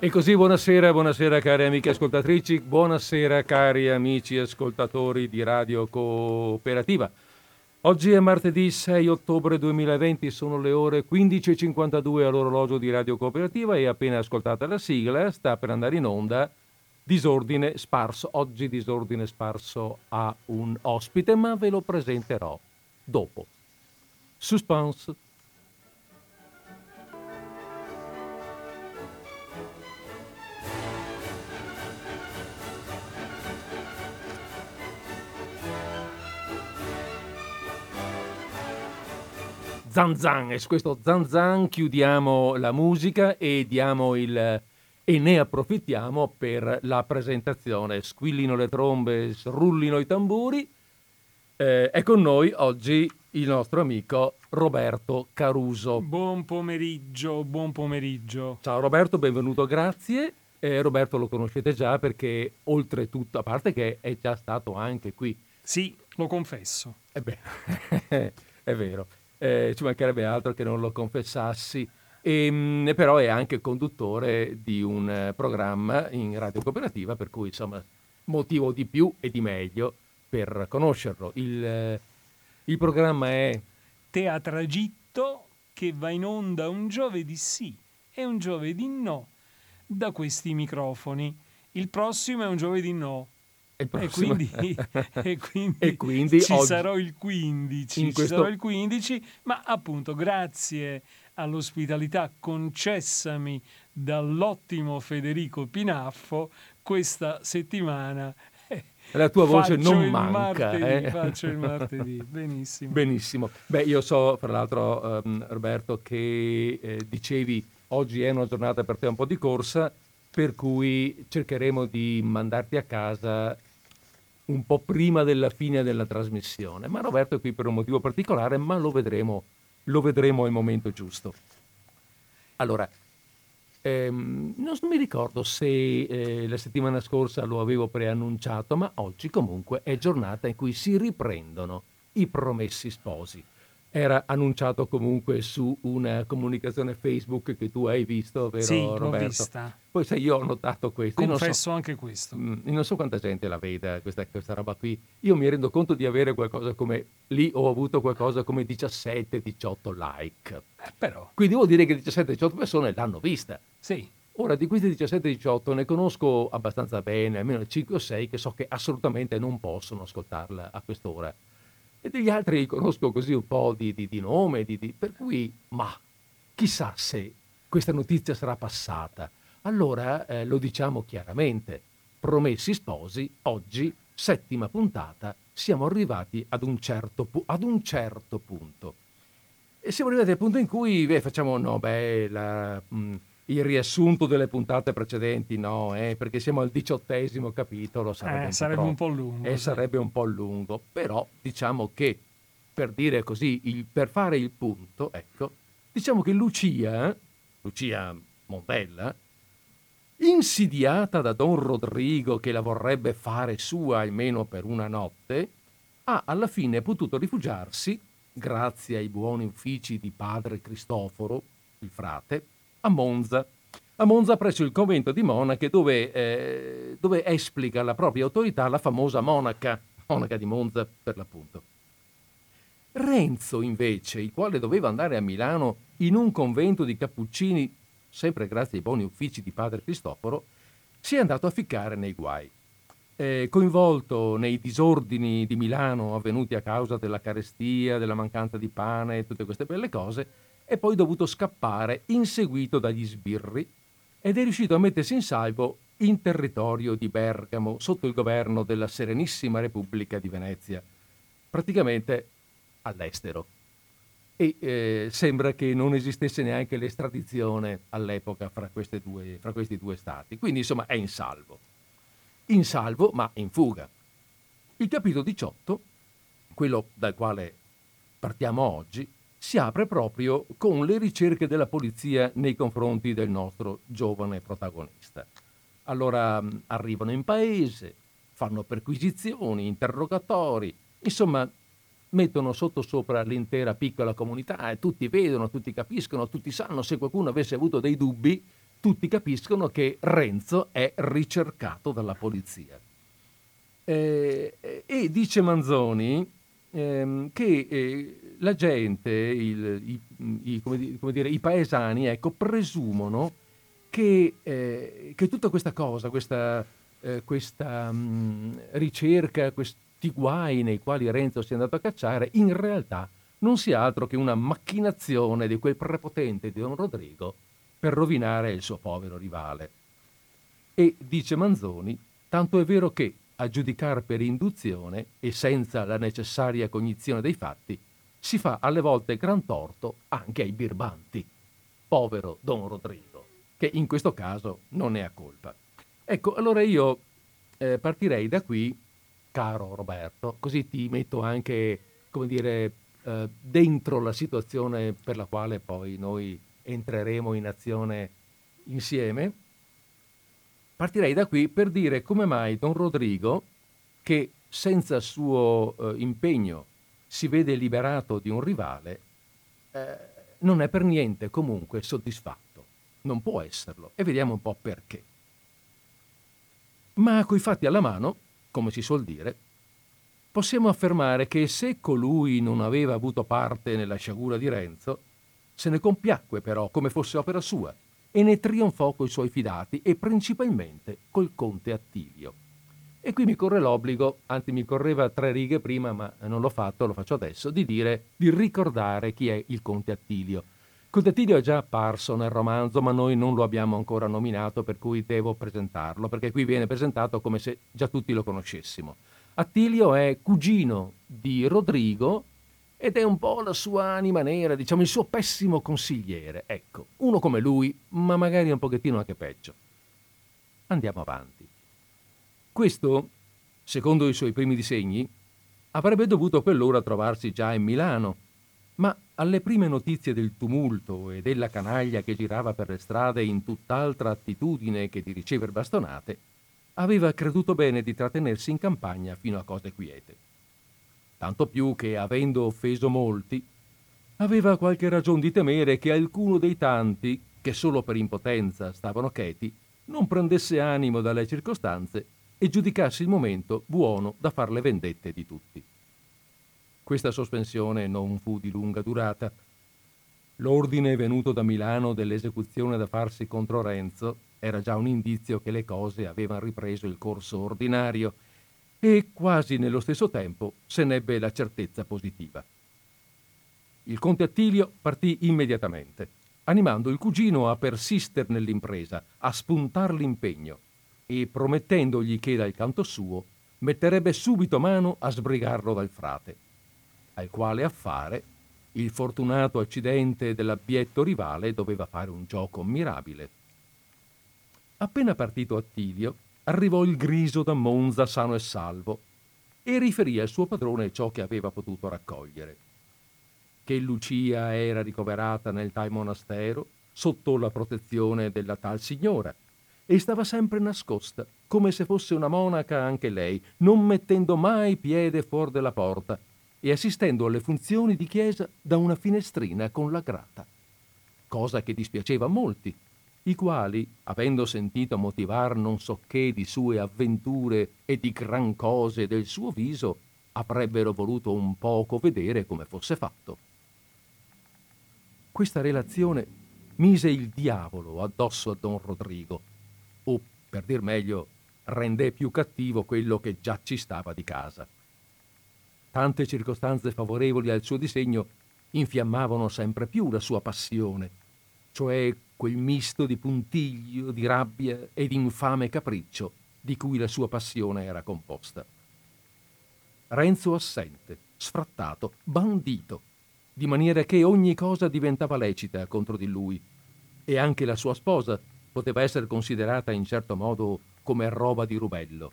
E così buonasera, buonasera cari amiche ascoltatrici, buonasera cari amici ascoltatori di Radio Cooperativa. Oggi è martedì 6 ottobre 2020, sono le ore 15.52 all'orologio di Radio Cooperativa e appena ascoltata la sigla sta per andare in onda Disordine Sparso. Oggi Disordine Sparso ha un ospite, ma ve lo presenterò dopo. Suspense. Zan zan e su questo zan zan chiudiamo la musica e diamo il e ne approfittiamo per la presentazione. Squillino le trombe, rullino i tamburi. Eh, è con noi oggi il nostro amico Roberto Caruso. Buon pomeriggio, buon pomeriggio. Ciao Roberto, benvenuto, grazie. Eh, Roberto lo conoscete già perché oltretutto, a parte che è già stato anche qui. Sì, lo confesso. Eh beh, è vero eh, ci mancherebbe altro che non lo confessassi. E, ehm, però è anche conduttore di un eh, programma in radio cooperativa, per cui insomma motivo di più e di meglio per conoscerlo. Il, eh, il programma è Teatragitto che va in onda un giovedì sì e un giovedì no da questi microfoni. Il prossimo è un giovedì no e, quindi, e, quindi, e quindi, ci sarò il 15, questo... sarò il 15, ma appunto grazie all'ospitalità concessami dall'ottimo Federico Pinaffo, questa settimana la tua voce non manca. Martedì, eh? Faccio il martedì, benissimo. Benissimo. Beh, io so, fra l'altro, um, Roberto, che eh, dicevi oggi è una giornata per te un po' di corsa, per cui cercheremo di mandarti a casa un po' prima della fine della trasmissione, ma Roberto è qui per un motivo particolare, ma lo vedremo, lo vedremo al momento giusto. Allora, ehm, non mi ricordo se eh, la settimana scorsa lo avevo preannunciato, ma oggi comunque è giornata in cui si riprendono i promessi sposi era annunciato comunque su una comunicazione Facebook che tu hai visto, vero sì, Roberto? L'ho vista. Poi sai, io ho notato questo. Confesso so, anche questo. Mh, mm, non so quanta gente la veda questa, questa, roba qui. Io mi rendo conto di avere qualcosa come, lì ho avuto qualcosa come 17-18 like. Eh, però. Quindi vuol dire che 17-18 persone l'hanno vista. Sì. Ora, di questi 17-18 ne conosco abbastanza bene, almeno 5 o 6 che so che assolutamente non possono ascoltarla a quest'ora e degli altri li conosco così un po' di, di, di nome, di, per cui, ma chissà se questa notizia sarà passata. Allora eh, lo diciamo chiaramente, promessi sposi, oggi, settima puntata, siamo arrivati ad un certo, ad un certo punto. E siamo arrivati al punto in cui beh, facciamo, no, beh, la, mh, il riassunto delle puntate precedenti, no, eh, perché siamo al diciottesimo capitolo, sarebbe, eh, un, sarebbe po un po' lungo. E eh, sarebbe un po' lungo, però diciamo che per dire così, il, per fare il punto, ecco, diciamo che Lucia, Lucia Montella, insidiata da Don Rodrigo che la vorrebbe fare sua almeno per una notte, ha alla fine potuto rifugiarsi, grazie ai buoni uffici di padre Cristoforo, il frate, a Monza. A Monza presso il convento di Monache dove, eh, dove esplica la propria autorità la famosa monaca, monaca di Monza per l'appunto. Renzo invece, il quale doveva andare a Milano in un convento di cappuccini, sempre grazie ai buoni uffici di padre Cristoforo, si è andato a ficcare nei guai. Eh, coinvolto nei disordini di Milano avvenuti a causa della carestia, della mancanza di pane e tutte queste belle cose, è poi dovuto scappare inseguito dagli sbirri ed è riuscito a mettersi in salvo in territorio di Bergamo sotto il governo della Serenissima Repubblica di Venezia, praticamente all'estero. E eh, sembra che non esistesse neanche l'estradizione all'epoca fra, due, fra questi due stati. Quindi insomma è in salvo. In salvo ma in fuga. Il capitolo 18, quello dal quale partiamo oggi, si apre proprio con le ricerche della polizia nei confronti del nostro giovane protagonista. Allora mm, arrivano in paese, fanno perquisizioni, interrogatori, insomma mettono sotto sopra l'intera piccola comunità e tutti vedono, tutti capiscono, tutti sanno, se qualcuno avesse avuto dei dubbi, tutti capiscono che Renzo è ricercato dalla polizia. Eh, e dice Manzoni ehm, che eh, la gente, il, i, i, come, come dire, i, paesani, ecco, presumono che, eh, che, tutta questa cosa, questa, eh, questa mh, ricerca, questi guai nei quali Renzo si è andato a cacciare, in realtà non sia altro che una macchinazione di quel prepotente di Don Rodrigo per rovinare il suo povero rivale. E, dice Manzoni, tanto è vero che a giudicare per induzione e senza la necessaria cognizione dei fatti, si fa alle volte gran torto anche ai birbanti. Povero Don Rodrigo, che in questo caso non ne ha colpa. Ecco, allora io eh, partirei da qui, caro Roberto, così ti metto anche, come dire, eh, dentro la situazione per la quale poi noi entreremo in azione insieme Partirei da qui per dire come mai Don Rodrigo, che senza suo eh, impegno si vede liberato di un rivale, eh, non è per niente comunque soddisfatto. Non può esserlo e vediamo un po' perché. Ma coi fatti alla mano, come si suol dire, possiamo affermare che se colui non aveva avuto parte nella sciagura di Renzo, se ne compiacque però come fosse opera sua e ne trionfò coi suoi fidati e principalmente col conte Attilio. E qui mi corre l'obbligo, anzi mi correva tre righe prima, ma non l'ho fatto, lo faccio adesso, di dire, di ricordare chi è il conte Attilio. Conte Attilio è già apparso nel romanzo, ma noi non lo abbiamo ancora nominato, per cui devo presentarlo, perché qui viene presentato come se già tutti lo conoscessimo. Attilio è cugino di Rodrigo, ed è un po' la sua anima nera, diciamo il suo pessimo consigliere. Ecco, uno come lui, ma magari un pochettino anche peggio. Andiamo avanti. Questo, secondo i suoi primi disegni, avrebbe dovuto a quell'ora trovarsi già in Milano, ma alle prime notizie del tumulto e della canaglia che girava per le strade in tutt'altra attitudine che di ricever bastonate, aveva creduto bene di trattenersi in campagna fino a cose quiete tanto più che, avendo offeso molti, aveva qualche ragione di temere che alcuno dei tanti, che solo per impotenza stavano cheti, non prendesse animo dalle circostanze e giudicasse il momento buono da far le vendette di tutti. Questa sospensione non fu di lunga durata. L'ordine venuto da Milano dell'esecuzione da farsi contro Renzo era già un indizio che le cose avevano ripreso il corso ordinario e quasi nello stesso tempo se n'ebbe la certezza positiva. Il conte Attilio partì immediatamente, animando il cugino a persistere nell'impresa, a spuntar l'impegno e promettendogli che dal canto suo metterebbe subito mano a sbrigarlo dal frate, al quale affare il fortunato accidente dell'abbietto rivale doveva fare un gioco mirabile. Appena partito Attilio, arrivò il griso da Monza sano e salvo e riferì al suo padrone ciò che aveva potuto raccogliere. Che Lucia era ricoverata nel tal monastero sotto la protezione della tal signora e stava sempre nascosta, come se fosse una monaca anche lei, non mettendo mai piede fuori della porta e assistendo alle funzioni di chiesa da una finestrina con la grata. Cosa che dispiaceva a molti, i quali, avendo sentito motivar non so che di sue avventure e di gran cose del suo viso, avrebbero voluto un poco vedere come fosse fatto. Questa relazione mise il diavolo addosso a don Rodrigo, o, per dir meglio, rendé più cattivo quello che già ci stava di casa. Tante circostanze favorevoli al suo disegno infiammavano sempre più la sua passione, cioè quel misto di puntiglio, di rabbia e di infame capriccio di cui la sua passione era composta. Renzo assente, sfrattato, bandito, di maniera che ogni cosa diventava lecita contro di lui, e anche la sua sposa poteva essere considerata in certo modo come roba di rubello.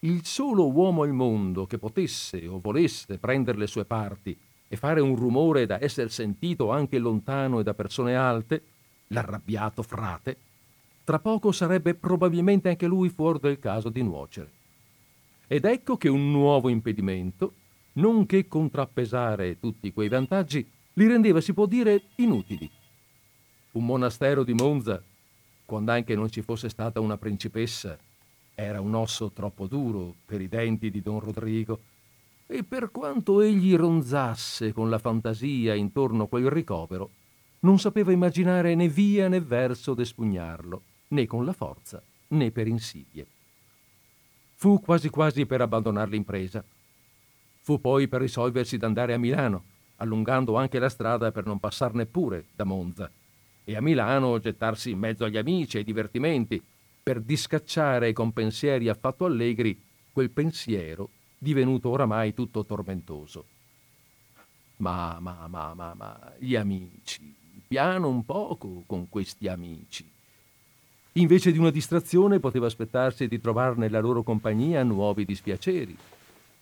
Il solo uomo al mondo che potesse o volesse prendere le sue parti e fare un rumore da essere sentito anche lontano e da persone alte, l'arrabbiato frate, tra poco sarebbe probabilmente anche lui fuori del caso di nuocere. Ed ecco che un nuovo impedimento, nonché contrappesare tutti quei vantaggi, li rendeva, si può dire, inutili. Un monastero di Monza quando anche non ci fosse stata una principessa, era un osso troppo duro per i denti di don Rodrigo, e per quanto egli ronzasse con la fantasia intorno a quel ricovero, non sapeva immaginare né via né verso d'espugnarlo, né con la forza né per insidie. Fu quasi quasi per abbandonare l'impresa. Fu poi per risolversi d'andare a Milano, allungando anche la strada per non passarne pure da Monza, e a Milano gettarsi in mezzo agli amici e ai divertimenti, per discacciare con pensieri affatto allegri quel pensiero divenuto oramai tutto tormentoso. Ma, ma, ma, ma, ma, gli amici, piano un poco con questi amici. Invece di una distrazione poteva aspettarsi di trovare nella loro compagnia nuovi dispiaceri,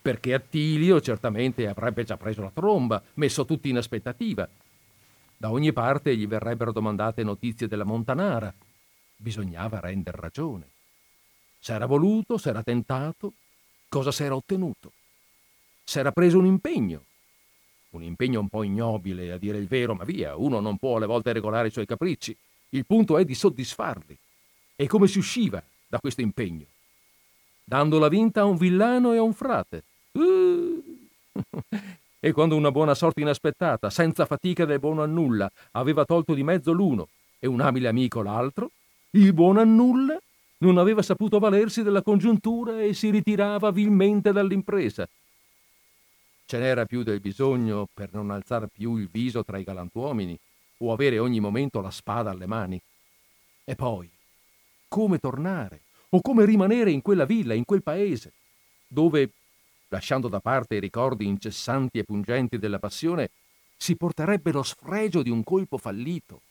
perché Attilio certamente avrebbe già preso la tromba, messo tutti in aspettativa. Da ogni parte gli verrebbero domandate notizie della Montanara. Bisognava render ragione. S'era voluto, s'era tentato, cosa s'era ottenuto. S'era preso un impegno, un impegno un po' ignobile, a dire il vero, ma via, uno non può alle volte regolare i suoi capricci. Il punto è di soddisfarli. E come si usciva da questo impegno? Dando la vinta a un villano e a un frate. Uh! e quando una buona sorte inaspettata, senza fatica del buono a nulla, aveva tolto di mezzo l'uno e un abile amico l'altro, il buono a nulla non aveva saputo valersi della congiuntura e si ritirava vilmente dall'impresa. Ce n'era più del bisogno per non alzare più il viso tra i galantuomini o avere ogni momento la spada alle mani. E poi, come tornare o come rimanere in quella villa, in quel paese, dove, lasciando da parte i ricordi incessanti e pungenti della passione, si porterebbe lo sfregio di un colpo fallito,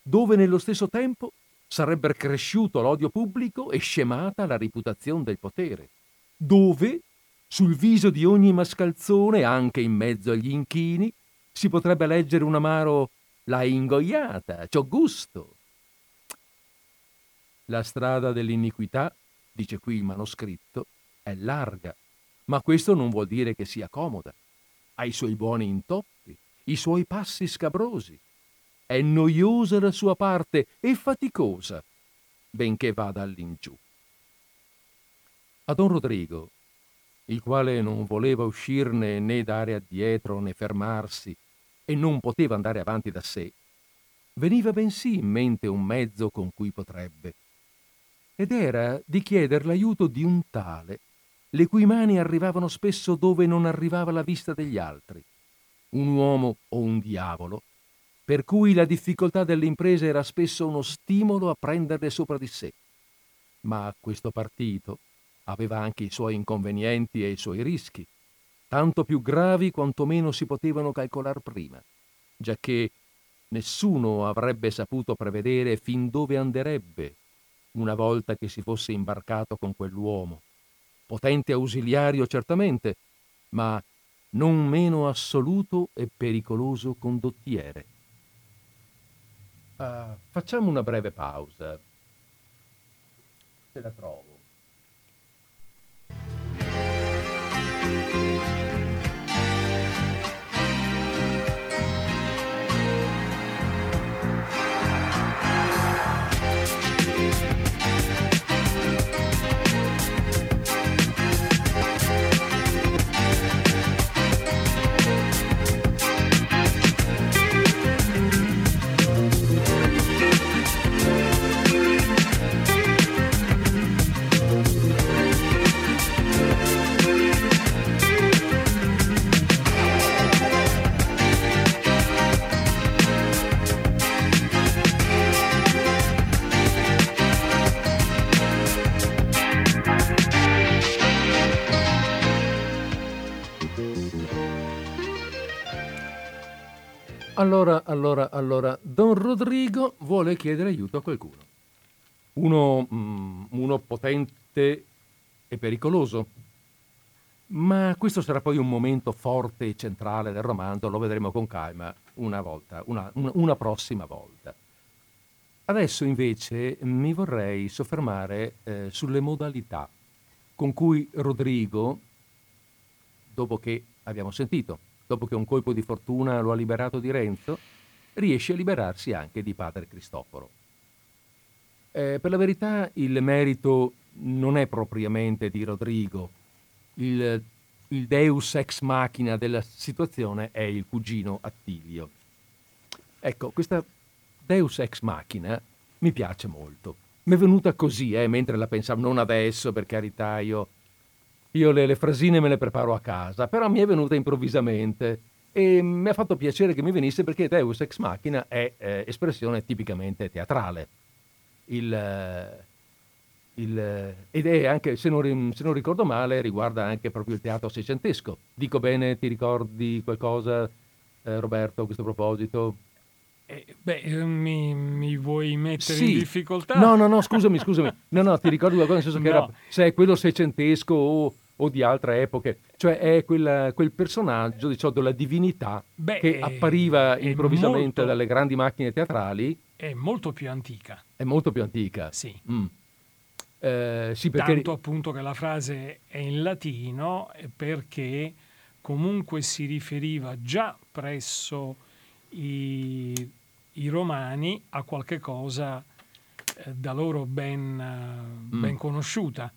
dove nello stesso tempo sarebbe cresciuto l'odio pubblico e scemata la reputazione del potere, dove, sul viso di ogni mascalzone, anche in mezzo agli inchini, si potrebbe leggere un amaro la ingoiata, c'ho gusto. La strada dell'iniquità, dice qui il manoscritto, è larga, ma questo non vuol dire che sia comoda. Ha i suoi buoni intoppi, i suoi passi scabrosi, è noiosa la sua parte e faticosa, benché vada all'ingiù. A don Rodrigo, il quale non voleva uscirne né dare addietro né fermarsi e non poteva andare avanti da sé, veniva bensì in mente un mezzo con cui potrebbe, ed era di chieder l'aiuto di un tale, le cui mani arrivavano spesso dove non arrivava la vista degli altri, un uomo o un diavolo, per cui la difficoltà delle imprese era spesso uno stimolo a prenderle sopra di sé. Ma questo partito aveva anche i suoi inconvenienti e i suoi rischi, tanto più gravi quanto meno si potevano calcolar prima, giacché nessuno avrebbe saputo prevedere fin dove anderebbe una volta che si fosse imbarcato con quell'uomo, potente ausiliario certamente, ma non meno assoluto e pericoloso condottiere. Uh, facciamo una breve pausa. Se la trovo. Allora, allora, allora, Don Rodrigo vuole chiedere aiuto a qualcuno. Uno, mm, uno potente e pericoloso. Ma questo sarà poi un momento forte e centrale del romanzo, lo vedremo con calma una volta, una, una, una prossima volta. Adesso invece mi vorrei soffermare eh, sulle modalità con cui Rodrigo, dopo che abbiamo sentito dopo che un colpo di fortuna lo ha liberato di Renzo, riesce a liberarsi anche di padre Cristoforo. Eh, per la verità il merito non è propriamente di Rodrigo. Il, il deus ex machina della situazione è il cugino Attilio. Ecco, questa deus ex machina mi piace molto. Mi è venuta così, eh, mentre la pensavo, non adesso, per carità, io, io le, le frasine me le preparo a casa, però mi è venuta improvvisamente e mi ha fatto piacere che mi venisse perché Deus Ex Machina è eh, espressione tipicamente teatrale. Il, eh, il, ed è anche, se non, se non, ricordo male, riguarda anche proprio il teatro seicentesco. Dico bene, ti ricordi qualcosa, eh, Roberto, a questo proposito? Eh, beh, eh, mi, mi, vuoi mettere sì. in difficoltà? No, no, no, scusami, scusami. No, no, ti ricordi qualcosa, nel senso che no. era, se è quello seicentesco o, o, di altre epoche. Cioè è quel, quel personaggio, diciamo, della divinità Beh, che è, appariva improvvisamente molto, dalle grandi macchine teatrali. È molto più antica. È molto più antica. Sì. Mm. Eh, sì perché... Tanto appunto che la frase è in latino perché comunque si riferiva già presso i, i romani a qualche cosa eh, da loro ben, mm. ben conosciuta.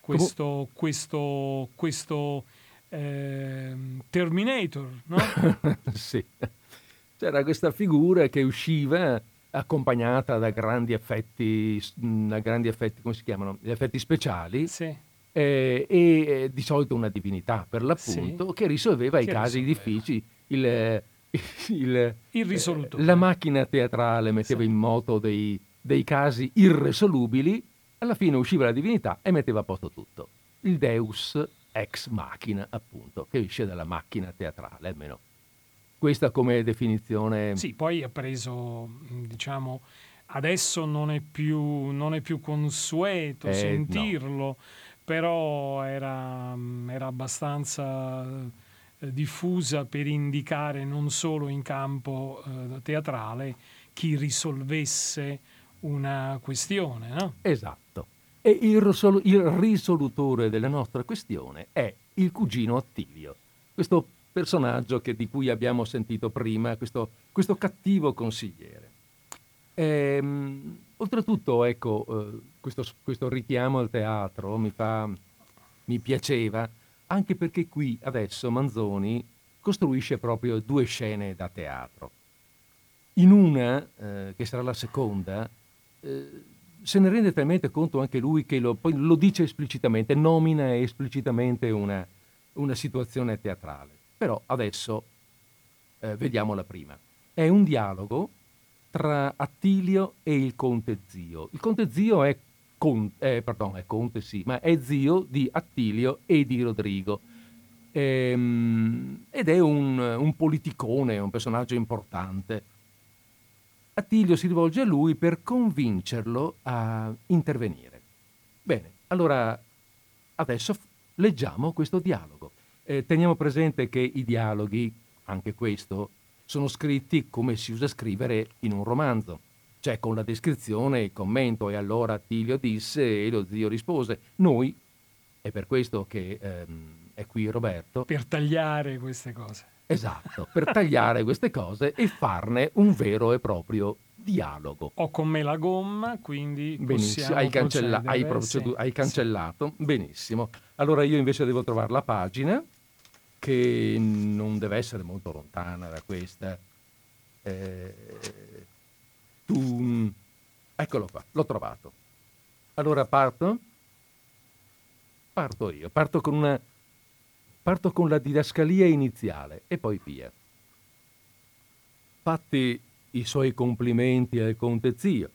Questo, questo, questo eh, Terminator, no? sì. C'era questa figura che usciva accompagnata da grandi effetti, da grandi effetti, come si chiamano? Gli effetti speciali. Sì. Eh, e di solito una divinità per l'appunto sì. che risolveva che i casi risolveva. difficili. Il, il, il la macchina teatrale metteva sì. in moto dei, dei, casi irresolubili, alla fine usciva la divinità e metteva a posto tutto. Il Deus ex machina, appunto, che esce dalla macchina teatrale, almeno questa come definizione. Sì, poi ha preso, diciamo, adesso non è più, non è più consueto eh, sentirlo, no. però era, era abbastanza eh, diffusa per indicare non solo in campo eh, teatrale chi risolvesse una questione. No? Esatto. E il, risol- il risolutore della nostra questione è il cugino Attilio, questo personaggio che, di cui abbiamo sentito prima, questo, questo cattivo consigliere. Ehm, oltretutto, ecco, eh, questo, questo, richiamo al teatro mi, fa, mi piaceva anche perché qui adesso Manzoni costruisce proprio due scene da teatro. In una, eh, che sarà la seconda, eh, se ne rende talmente conto anche lui che lo, poi lo dice esplicitamente, nomina esplicitamente una, una situazione teatrale. Però adesso eh, vediamo la prima. È un dialogo tra Attilio e il conte zio. Il conte zio è Conte, eh, pardon, è Conte sì, ma è zio di Attilio e di Rodrigo. Ehm, ed è un, un politicone, un personaggio importante. Attilio si rivolge a lui per convincerlo a intervenire. Bene, allora adesso leggiamo questo dialogo. Eh, teniamo presente che i dialoghi, anche questo, sono scritti come si usa scrivere in un romanzo cioè con la descrizione e il commento. E allora Attilio disse e lo zio rispose. Noi, è per questo che ehm, è qui Roberto. Per tagliare queste cose. Esatto, per tagliare queste cose e farne un vero e proprio dialogo. Ho con me la gomma, quindi Benissimo, hai, cancella- hai, procedu- sì, hai, cancellato. Sì. Benissimo. Allora io invece devo trovare la pagina che non deve essere molto lontana da questa. Eh, tu... Eccolo qua, l'ho trovato. Allora parto? Parto io, parto con una... Parto con la didascalia iniziale e poi via. Fatti i suoi complimenti al conte zio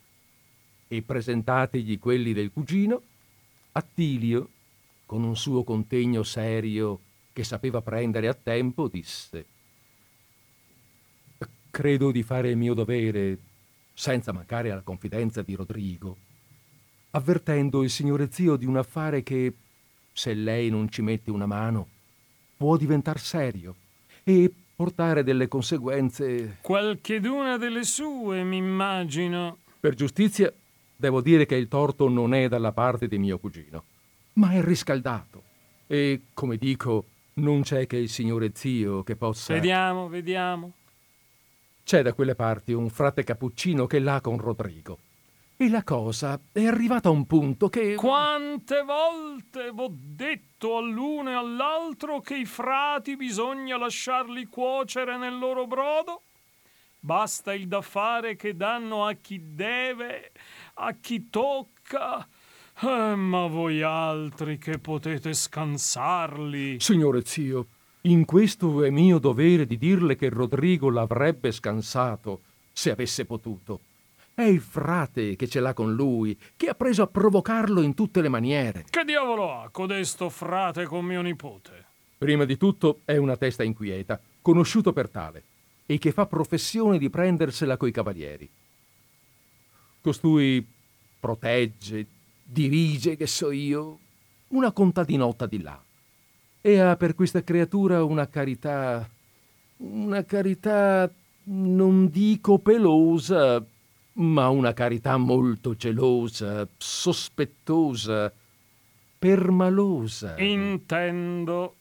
e presentatigli quelli del cugino, Attilio, con un suo contegno serio che sapeva prendere a tempo, disse Credo di fare il mio dovere senza mancare alla confidenza di Rodrigo, avvertendo il signore zio di un affare che, se lei non ci mette una mano, può diventare serio e portare delle conseguenze. Qualcheduna delle sue, mi immagino. Per giustizia, devo dire che il torto non è dalla parte di mio cugino, ma è riscaldato. E, come dico, non c'è che il signore zio che possa. Vediamo, vediamo. C'è da quelle parti un frate cappuccino che là con Rodrigo. E la cosa è arrivata a un punto che... Quante volte v'ho detto all'uno e all'altro che i frati bisogna lasciarli cuocere nel loro brodo? Basta il da fare che danno a chi deve, a chi tocca. Eh, ma voi altri che potete scansarli. Signore zio, in questo è mio dovere di dirle che Rodrigo l'avrebbe scansato se avesse potuto. È il frate che ce l'ha con lui, che ha preso a provocarlo in tutte le maniere. Che diavolo ha codesto frate con mio nipote? Prima di tutto è una testa inquieta, conosciuto per tale, e che fa professione di prendersela coi cavalieri. Costui protegge, dirige, che so io, una contadinotta di là. E ha per questa creatura una carità. una carità. non dico pelosa, ma una carità molto gelosa, sospettosa, permalosa. Intendo.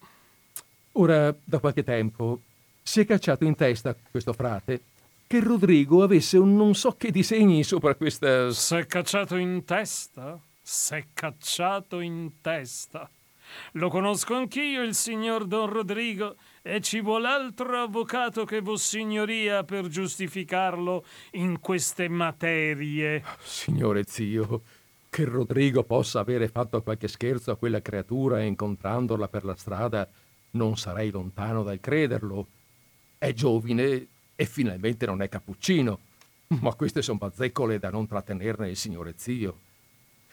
Ora, da qualche tempo, si è cacciato in testa questo frate che Rodrigo avesse un non so che disegni sopra questa... S'è cacciato in testa? S'è cacciato in testa. Lo conosco anch'io, il signor Don Rodrigo, e ci vuole altro avvocato che Vossignoria per giustificarlo in queste materie. Signore zio, che Rodrigo possa avere fatto qualche scherzo a quella creatura incontrandola per la strada, non sarei lontano dal crederlo. È giovine e finalmente non è cappuccino, ma queste sono bazzecole da non trattenerne il signore zio.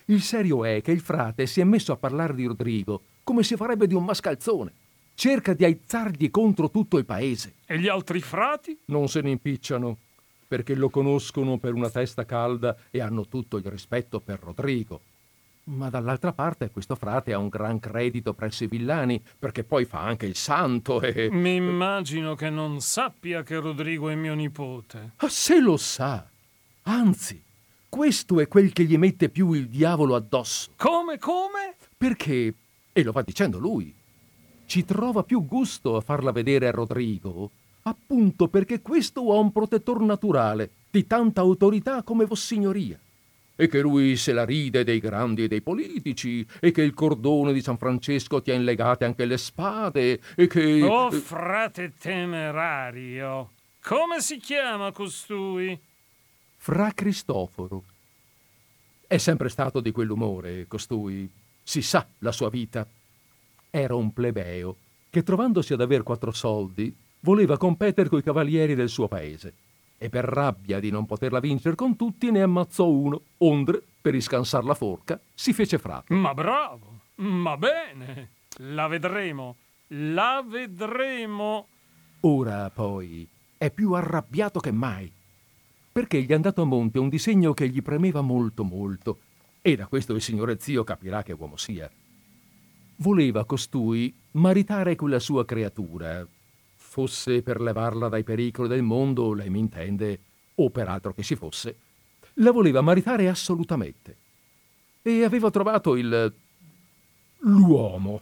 Il serio è che il frate si è messo a parlare di Rodrigo come si farebbe di un mascalzone cerca di aizzargli contro tutto il paese. E gli altri frati? Non se ne impicciano, perché lo conoscono per una testa calda e hanno tutto il rispetto per Rodrigo. Ma dall'altra parte questo frate ha un gran credito presso i villani, perché poi fa anche il santo e... Mi immagino che non sappia che Rodrigo è mio nipote. Ah, se lo sa! Anzi, questo è quel che gli mette più il diavolo addosso. Come, come? Perché, e lo va dicendo lui, ci trova più gusto a farla vedere a Rodrigo, appunto perché questo ha un protettor naturale di tanta autorità come Vossignoria. E che lui se la ride dei grandi e dei politici, e che il cordone di San Francesco ti ha inlegate anche le spade, e che... Oh, frate temerario! Come si chiama costui? Fra Cristoforo. È sempre stato di quell'umore, costui. Si sa la sua vita era un plebeo che trovandosi ad aver quattro soldi voleva competere coi cavalieri del suo paese e per rabbia di non poterla vincere con tutti ne ammazzò uno, onde, per riscansar la forca, si fece frate. Ma bravo, ma bene, la vedremo, la vedremo. Ora poi è più arrabbiato che mai, perché gli è andato a monte un disegno che gli premeva molto molto, e da questo il signore zio capirà che uomo sia voleva costui maritare quella sua creatura, fosse per levarla dai pericoli del mondo, lei mi intende, o per altro che si fosse, la voleva maritare assolutamente. E aveva trovato il... l'uomo,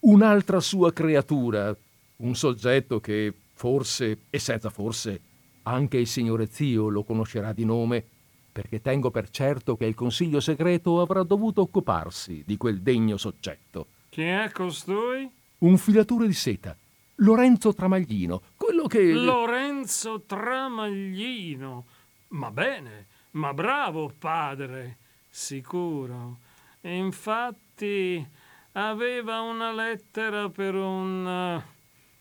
un'altra sua creatura, un soggetto che forse, e senza forse, anche il signore zio lo conoscerà di nome, perché tengo per certo che il Consiglio segreto avrà dovuto occuparsi di quel degno soggetto. Chi è costui? Un filatore di seta, Lorenzo Tramaglino, quello che... Lorenzo Tramaglino. Ma bene, ma bravo padre, sicuro. Infatti aveva una lettera per un...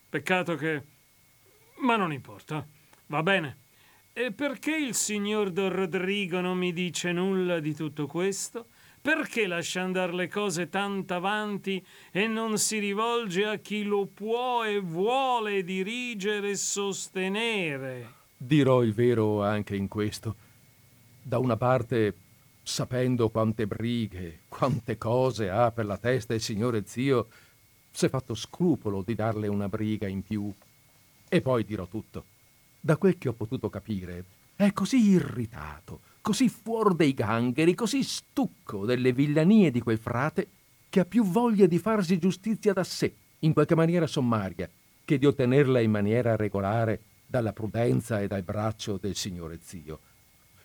Peccato che... Ma non importa. Va bene. E perché il signor Don Rodrigo non mi dice nulla di tutto questo? Perché lascia andare le cose tanto avanti e non si rivolge a chi lo può e vuole dirigere e sostenere? Dirò il vero anche in questo. Da una parte, sapendo quante brighe, quante cose ha per la testa il signore zio, s'è fatto scrupolo di darle una briga in più. E poi dirò tutto da quel che ho potuto capire, è così irritato, così fuori dei gangheri, così stucco delle villanie di quel frate, che ha più voglia di farsi giustizia da sé, in qualche maniera sommaria, che di ottenerla in maniera regolare dalla prudenza e dal braccio del signore zio.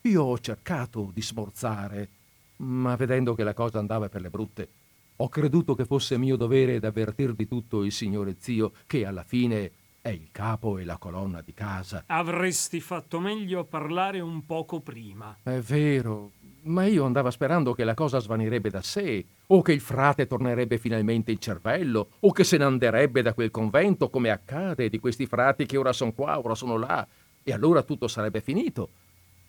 io ho cercato di smorzare, ma vedendo che la cosa andava per le brutte, ho creduto che fosse mio dovere d'avvertir di tutto il signore zio, che alla fine è il capo e la colonna di casa. Avresti fatto meglio a parlare un poco prima. È vero, ma io andavo sperando che la cosa svanirebbe da sé, o che il frate tornerebbe finalmente il cervello, o che se ne anderebbe da quel convento, come accade di questi frati che ora sono qua, ora sono là, e allora tutto sarebbe finito.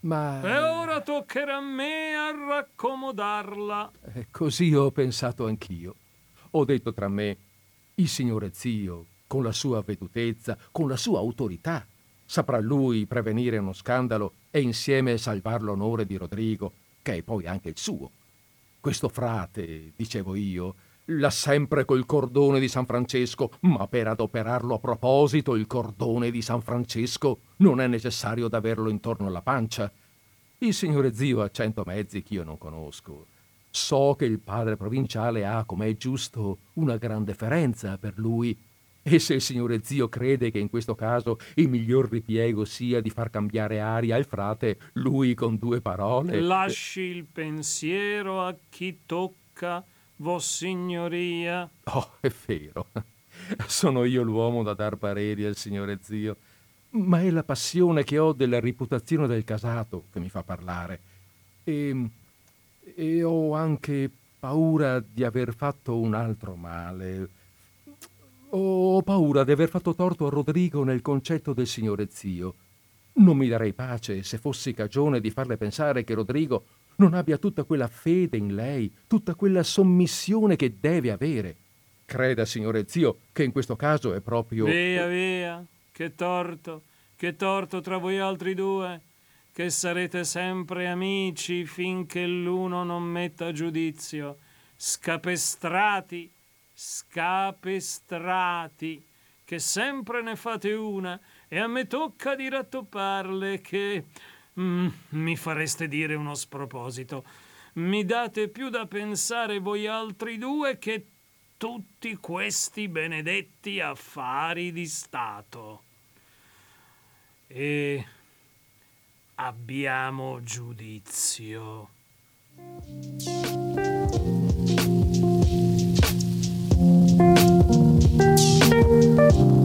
Ma... E ora toccherà a me a raccomodarla. Eh, così ho pensato anch'io. Ho detto tra me, il signore zio, con la sua vedutezza, con la sua autorità, saprà lui prevenire uno scandalo e insieme salvar l'onore di Rodrigo, che è poi anche il suo. Questo frate, dicevo io, l'ha sempre col cordone di San Francesco, ma per adoperarlo a proposito il cordone di San Francesco non è necessario d'averlo intorno alla pancia. Il signore zio ha cento mezzi che io non conosco. So che il padre provinciale ha, come è giusto, una gran deferenza per lui. E se il signore zio crede che in questo caso il miglior ripiego sia di far cambiare aria al frate, lui con due parole. Lasci il pensiero a chi tocca Vossignoria. Oh, è vero. Sono io l'uomo da dar pareri al signore zio. Ma è la passione che ho della reputazione del casato che mi fa parlare. E, e ho anche paura di aver fatto un altro male. Ho paura di aver fatto torto a Rodrigo nel concetto del signore zio. Non mi darei pace se fossi cagione di farle pensare che Rodrigo non abbia tutta quella fede in lei, tutta quella sommissione che deve avere. Creda, signore zio, che in questo caso è proprio... Via, via, che torto, che torto tra voi altri due, che sarete sempre amici finché l'uno non metta giudizio. Scapestrati, scapestrati, che sempre ne fate una, e a me tocca di rattopparle che Mm, mi fareste dire uno sproposito. Mi date più da pensare voi altri due che tutti questi benedetti affari di Stato. E abbiamo giudizio. Bye.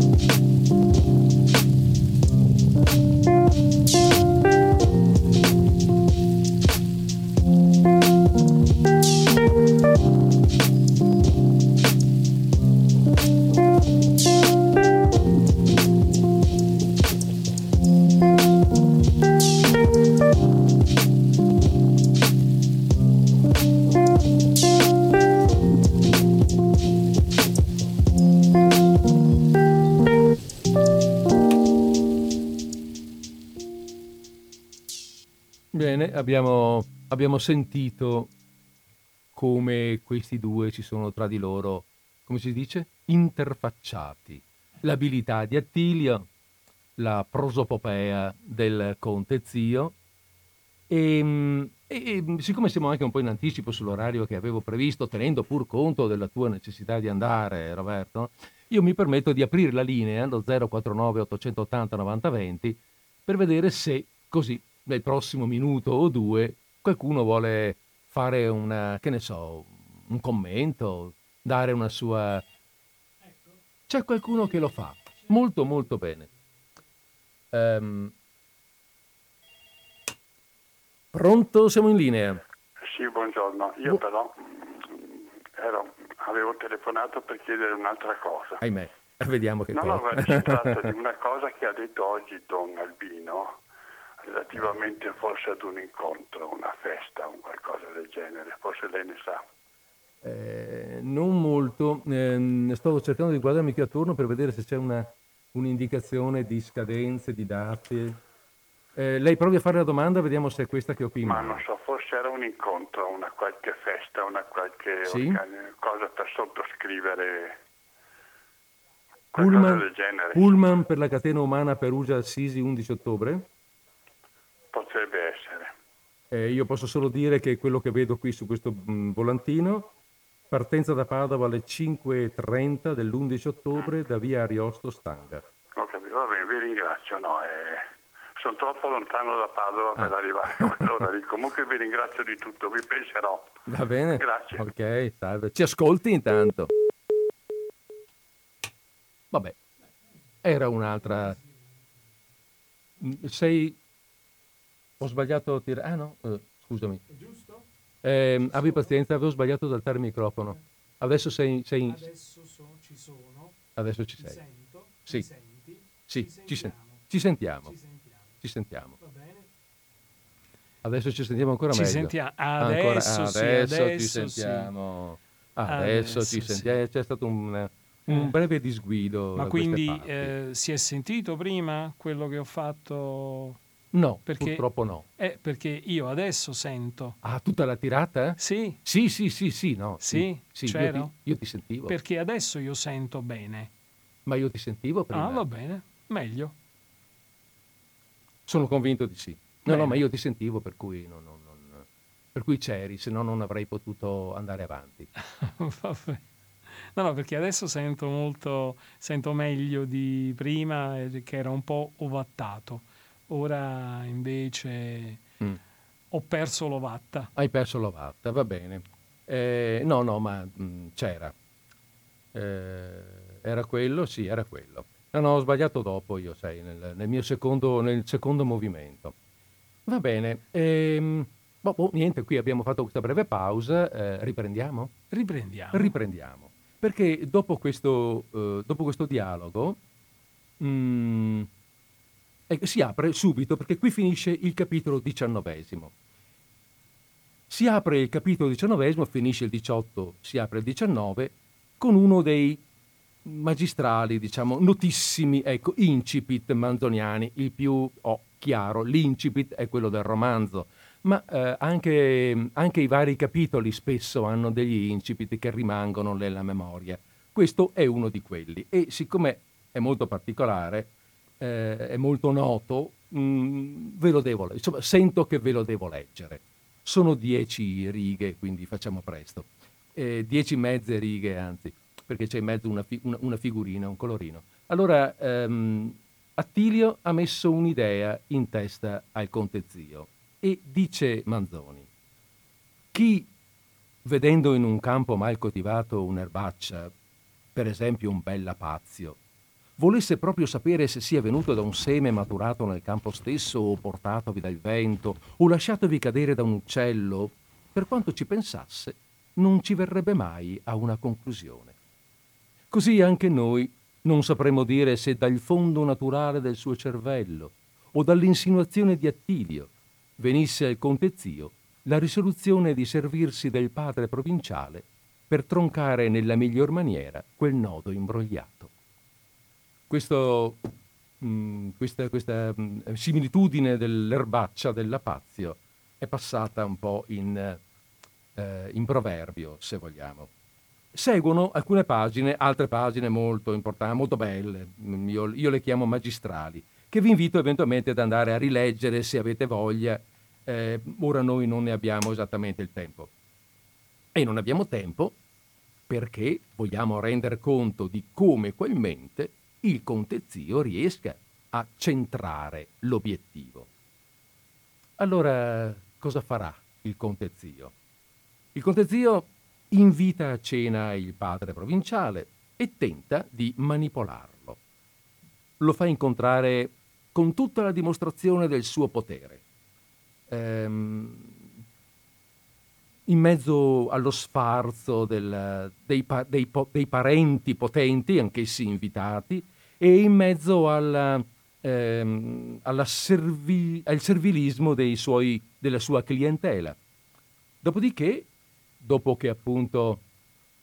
Abbiamo, abbiamo sentito come questi due si sono tra di loro, come si dice, interfacciati. L'abilità di Attilio, la prosopopea del conte zio e, e, siccome siamo anche un po' in anticipo sull'orario che avevo previsto, tenendo pur conto della tua necessità di andare, Roberto, io mi permetto di aprire la linea allo 049 880 9020 per vedere se così nel prossimo minuto o due qualcuno vuole fare una, che ne so, un commento, dare una sua... C'è qualcuno che lo fa molto molto bene. Um, pronto? Siamo in linea. Sì, buongiorno. Io Bu- però mm, ero, avevo telefonato per chiedere un'altra cosa. Ahimè, vediamo che no, cosa. No, si tratta di una cosa che ha detto oggi Don Albino relativamente forse ad un incontro, una festa o qualcosa del genere, forse lei ne sa. Eh, non molto, eh, stavo cercando di guardarmi qui attorno per vedere se c'è una, un'indicazione di scadenze, di date. Eh, lei provi a fare la domanda, vediamo se è questa che ho qui Ma non so, forse era un incontro, una qualche festa, una qualche sì? organi- cosa per sottoscrivere Pullman, del genere. Pullman per la catena umana Perugia Assisi 11 ottobre? Potrebbe essere. Eh, io posso solo dire che quello che vedo qui su questo mm, volantino, partenza da Padova alle 5.30 dell'11 ottobre da via Ariosto Stanga. Ho capito, va bene, vi ringrazio. No, eh, sono troppo lontano da Padova per ah. arrivare a quell'ora lì. Comunque vi ringrazio di tutto, vi penserò. Va bene. Grazie. Ok, salve. Ci ascolti intanto. Vabbè, era un'altra... Sei... Ho sbagliato a tirare... Ah no, uh, scusami. È giusto? Eh, abbi pazienza, avevo sbagliato ad alzare il microfono. Adesso sei... sei... Adesso so, ci sono. Adesso ci sei. Sento, sì. Senti, sì, ci, ci, sen- ci sentiamo. Ci sentiamo. Ci sentiamo. Va bene. Adesso ci sentiamo ancora ci meglio. Sentiamo. Adesso, adesso, sì, adesso ci sentiamo. Adesso, adesso ci sentiamo. C'è stato un, un eh. breve disguido. Ma quindi eh, si è sentito prima quello che ho fatto? No, perché, purtroppo no. Eh, perché io adesso sento. Ah, tutta la tirata? Sì. Sì, sì, sì, sì, no. Sì, sì, sì io, ti, io ti sentivo. Perché adesso io sento bene. Ma io ti sentivo prima. Ah, va bene, meglio. Sono convinto di sì. No, Bene. no, ma io ti sentivo per cui, non, non, non, per cui c'eri, se no non avrei potuto andare avanti. Vabbè. No, no, perché adesso sento molto, sento meglio di prima, eh, che era un po' ovattato. Ora invece mm. ho perso l'ovatta. Hai perso l'ovatta, va bene. Eh, no, no, ma mh, mm, c'era. Eh, era quello? Sì, era quello. No, no, ho sbagliato dopo io, sai, nel, nel mio secondo, nel secondo movimento. Va bene. Ehm, boh, boh, niente, qui abbiamo fatto questa breve pausa. Eh, riprendiamo? Riprendiamo. Riprendiamo. Perché dopo questo, eh, dopo questo dialogo mh, mm, eh, si apre subito, perché qui finisce il capitolo diciannovesimo. Si apre il capitolo diciannovesimo, finisce il 18, si apre il 19, con uno dei magistrali, diciamo, notissimi, ecco, incipit manzoniani, il più oh, chiaro, l'incipit è quello del romanzo, ma eh, anche, anche, i vari capitoli spesso hanno degli incipit che rimangono nella memoria. Questo è uno di quelli e siccome è molto particolare, eh, è molto noto, mh, mm, ve lo devo, insomma, sento che ve lo devo leggere. Sono dieci righe, quindi facciamo presto. Eh, dieci mezze righe, anzi perché c'è in mezzo una, fi- una, una figurina, un colorino. Allora, ehm, Attilio ha messo un'idea in testa al conte zio e dice Manzoni, chi vedendo in un campo mal coltivato un'erbaccia, per esempio un bel lapazio, volesse proprio sapere se sia venuto da un seme maturato nel campo stesso o portatovi dal vento o lasciatovi cadere da un uccello, per quanto ci pensasse, non ci verrebbe mai a una conclusione. Così anche noi non sapremo dire se dal fondo naturale del suo cervello o dall'insinuazione di Attilio venisse al conte zio la risoluzione di servirsi del padre provinciale per troncare nella miglior maniera quel nodo imbrogliato. Questo, mh, mm, questa, questa mh, mm, similitudine dell'erbaccia dell'apazio è passata un po' in, eh, in proverbio, se vogliamo seguono alcune pagine, altre pagine molto importanti, molto belle, io, io, le chiamo magistrali, che vi invito eventualmente ad andare a rileggere se avete voglia. Eh, ora noi non ne abbiamo esattamente il tempo. E non abbiamo tempo perché vogliamo rendere conto di come qualmente il conte zio riesca a centrare l'obiettivo. Allora, cosa farà il conte zio? Il conte zio invita a cena il padre provinciale e tenta di manipolarlo. Lo fa incontrare con tutta la dimostrazione del suo potere. Ehm, in mezzo allo sfarzo del, dei, dei, dei, parenti potenti, anch'essi invitati, e in mezzo alla, ehm, servi, al servilismo suoi, della sua clientela. Dopodiché dopo che appunto,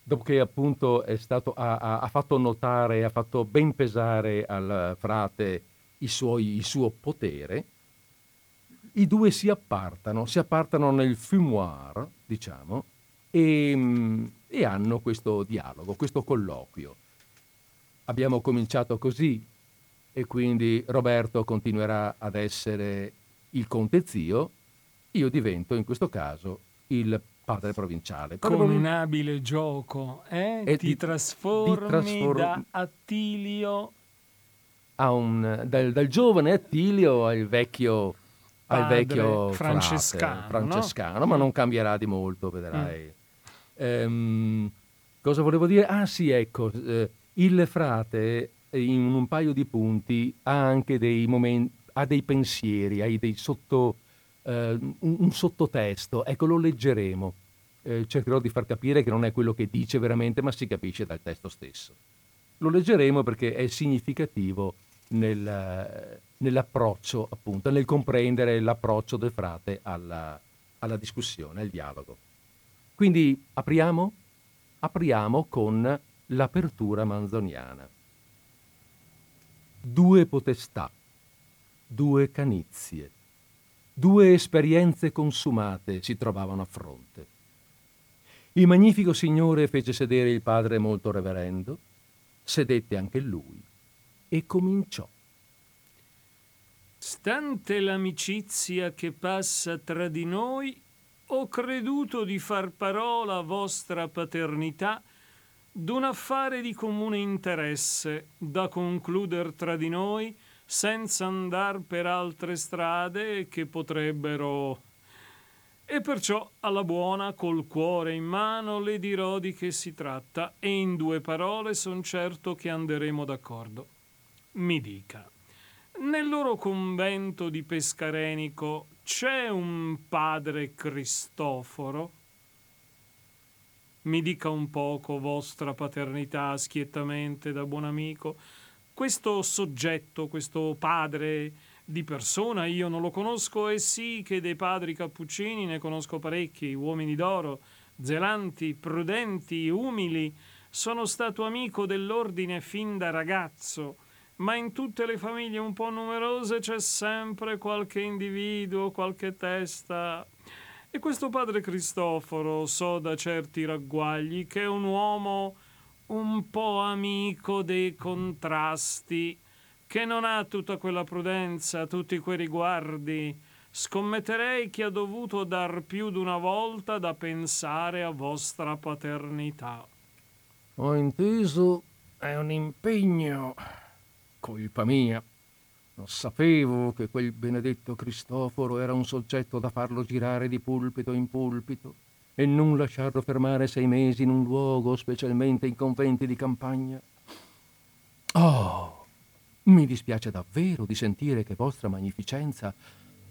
dopo che appunto stato, ha, ha, fatto notare, ha fatto ben pesare al frate suoi, il suo potere, i due si appartano, si appartano nel fumoir, diciamo, e, e hanno questo dialogo, questo colloquio. Abbiamo cominciato così e quindi Roberto continuerà ad essere il conte zio, io divento in questo caso il padre provinciale. Con un abile gioco, eh? ti, ti, trasformi ti trasform... da Attilio un, dal, dal, giovane Attilio al vecchio, al vecchio francescano, frate, francescano no? ma non cambierà di molto, vedrai. Mm. Ehm, cosa volevo dire? Ah sì, ecco, eh, il frate in un paio di punti ha anche dei momenti, ha dei pensieri, ha dei sotto, eh, un, un, sottotesto, ecco lo leggeremo. Eh, cercherò di far capire che non è quello che dice veramente, ma si capisce dal testo stesso. Lo leggeremo perché è significativo nel, nell'approccio, appunto, nel comprendere l'approccio del frate alla, alla discussione, al dialogo. Quindi apriamo? Apriamo con l'apertura manzoniana. Due potestà, due canizie, due esperienze consumate si trovavano a fronte. Il magnifico signore fece sedere il padre molto reverendo, sedette anche lui e cominciò. Stante l'amicizia che passa tra di noi, ho creduto di far parola a vostra paternità d'un affare di comune interesse da concluder tra di noi senza andar per altre strade che potrebbero e perciò alla buona col cuore in mano le dirò di che si tratta e in due parole son certo che anderemo d'accordo. Mi dica, nel loro convento di Pescarenico c'è un padre Cristoforo? Mi dica un poco, vostra paternità, schiettamente da buon amico, questo soggetto, questo padre di persona io non lo conosco e sì che dei padri cappuccini ne conosco parecchi, uomini d'oro, zelanti, prudenti, umili. Sono stato amico dell'ordine fin da ragazzo, ma in tutte le famiglie un po' numerose c'è sempre qualche individuo, qualche testa. E questo padre Cristoforo so da certi ragguagli che è un uomo un po' amico dei contrasti che non ha tutta quella prudenza, tutti quei riguardi, scommetterei che ha dovuto dar più d'una volta da pensare a vostra paternità. Ho inteso, è un impegno. Colpa mia. Non sapevo che quel benedetto Cristoforo era un soggetto da farlo girare di pulpito in pulpito e non lasciarlo fermare sei mesi in un luogo, specialmente in conventi di campagna. Oh, mi dispiace davvero di sentire che vostra magnificenza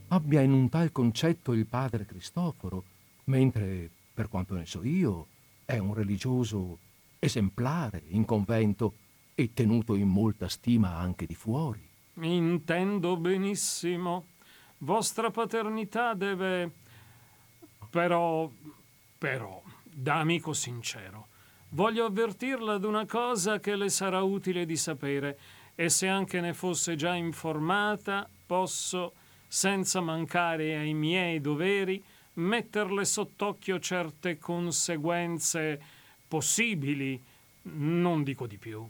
abbia in un tal concetto il padre Cristoforo, mentre, per quanto ne so io, è un religioso esemplare in convento e tenuto in molta stima anche di fuori. Intendo benissimo. Vostra paternità deve... Però... però, da amico sincero, voglio avvertirla d'una cosa che le sarà utile di sapere e se anche ne fosse già informata, posso, senza mancare ai miei doveri, metterle sott'occhio certe conseguenze possibili, non dico di più.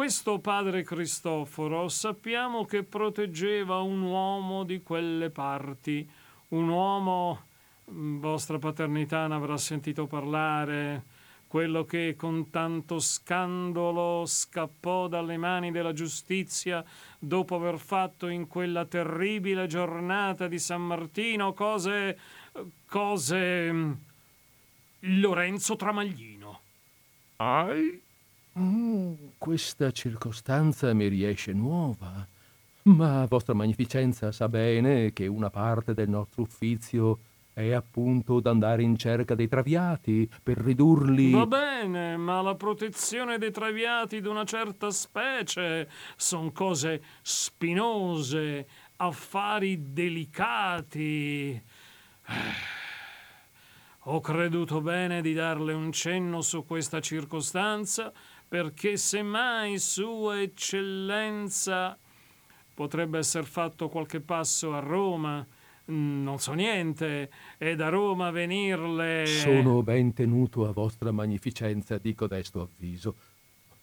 Questo padre Cristoforo sappiamo che proteggeva un uomo di quelle parti, un uomo, vostra paternità ne avrà sentito parlare, quello che con tanto scandalo scappò dalle mani della giustizia dopo aver fatto in quella terribile giornata di San Martino cose. cose. Mm, Lorenzo Tramaglino. Ai? Mm, questa circostanza mi riesce nuova. Ma vostra magnificenza sa bene che una parte del nostro uffizio è appunto d'andare in cerca dei traviati per ridurli. Va bene, ma la protezione dei traviati d'una certa specie sono cose spinose, affari delicati. Ho creduto bene di darle un cenno su questa circostanza perché se mai Sua Eccellenza potrebbe essere fatto qualche passo a Roma Mm, non so niente, è da Roma venirle. Sono ben tenuto a vostra magnificenza di codesto avviso.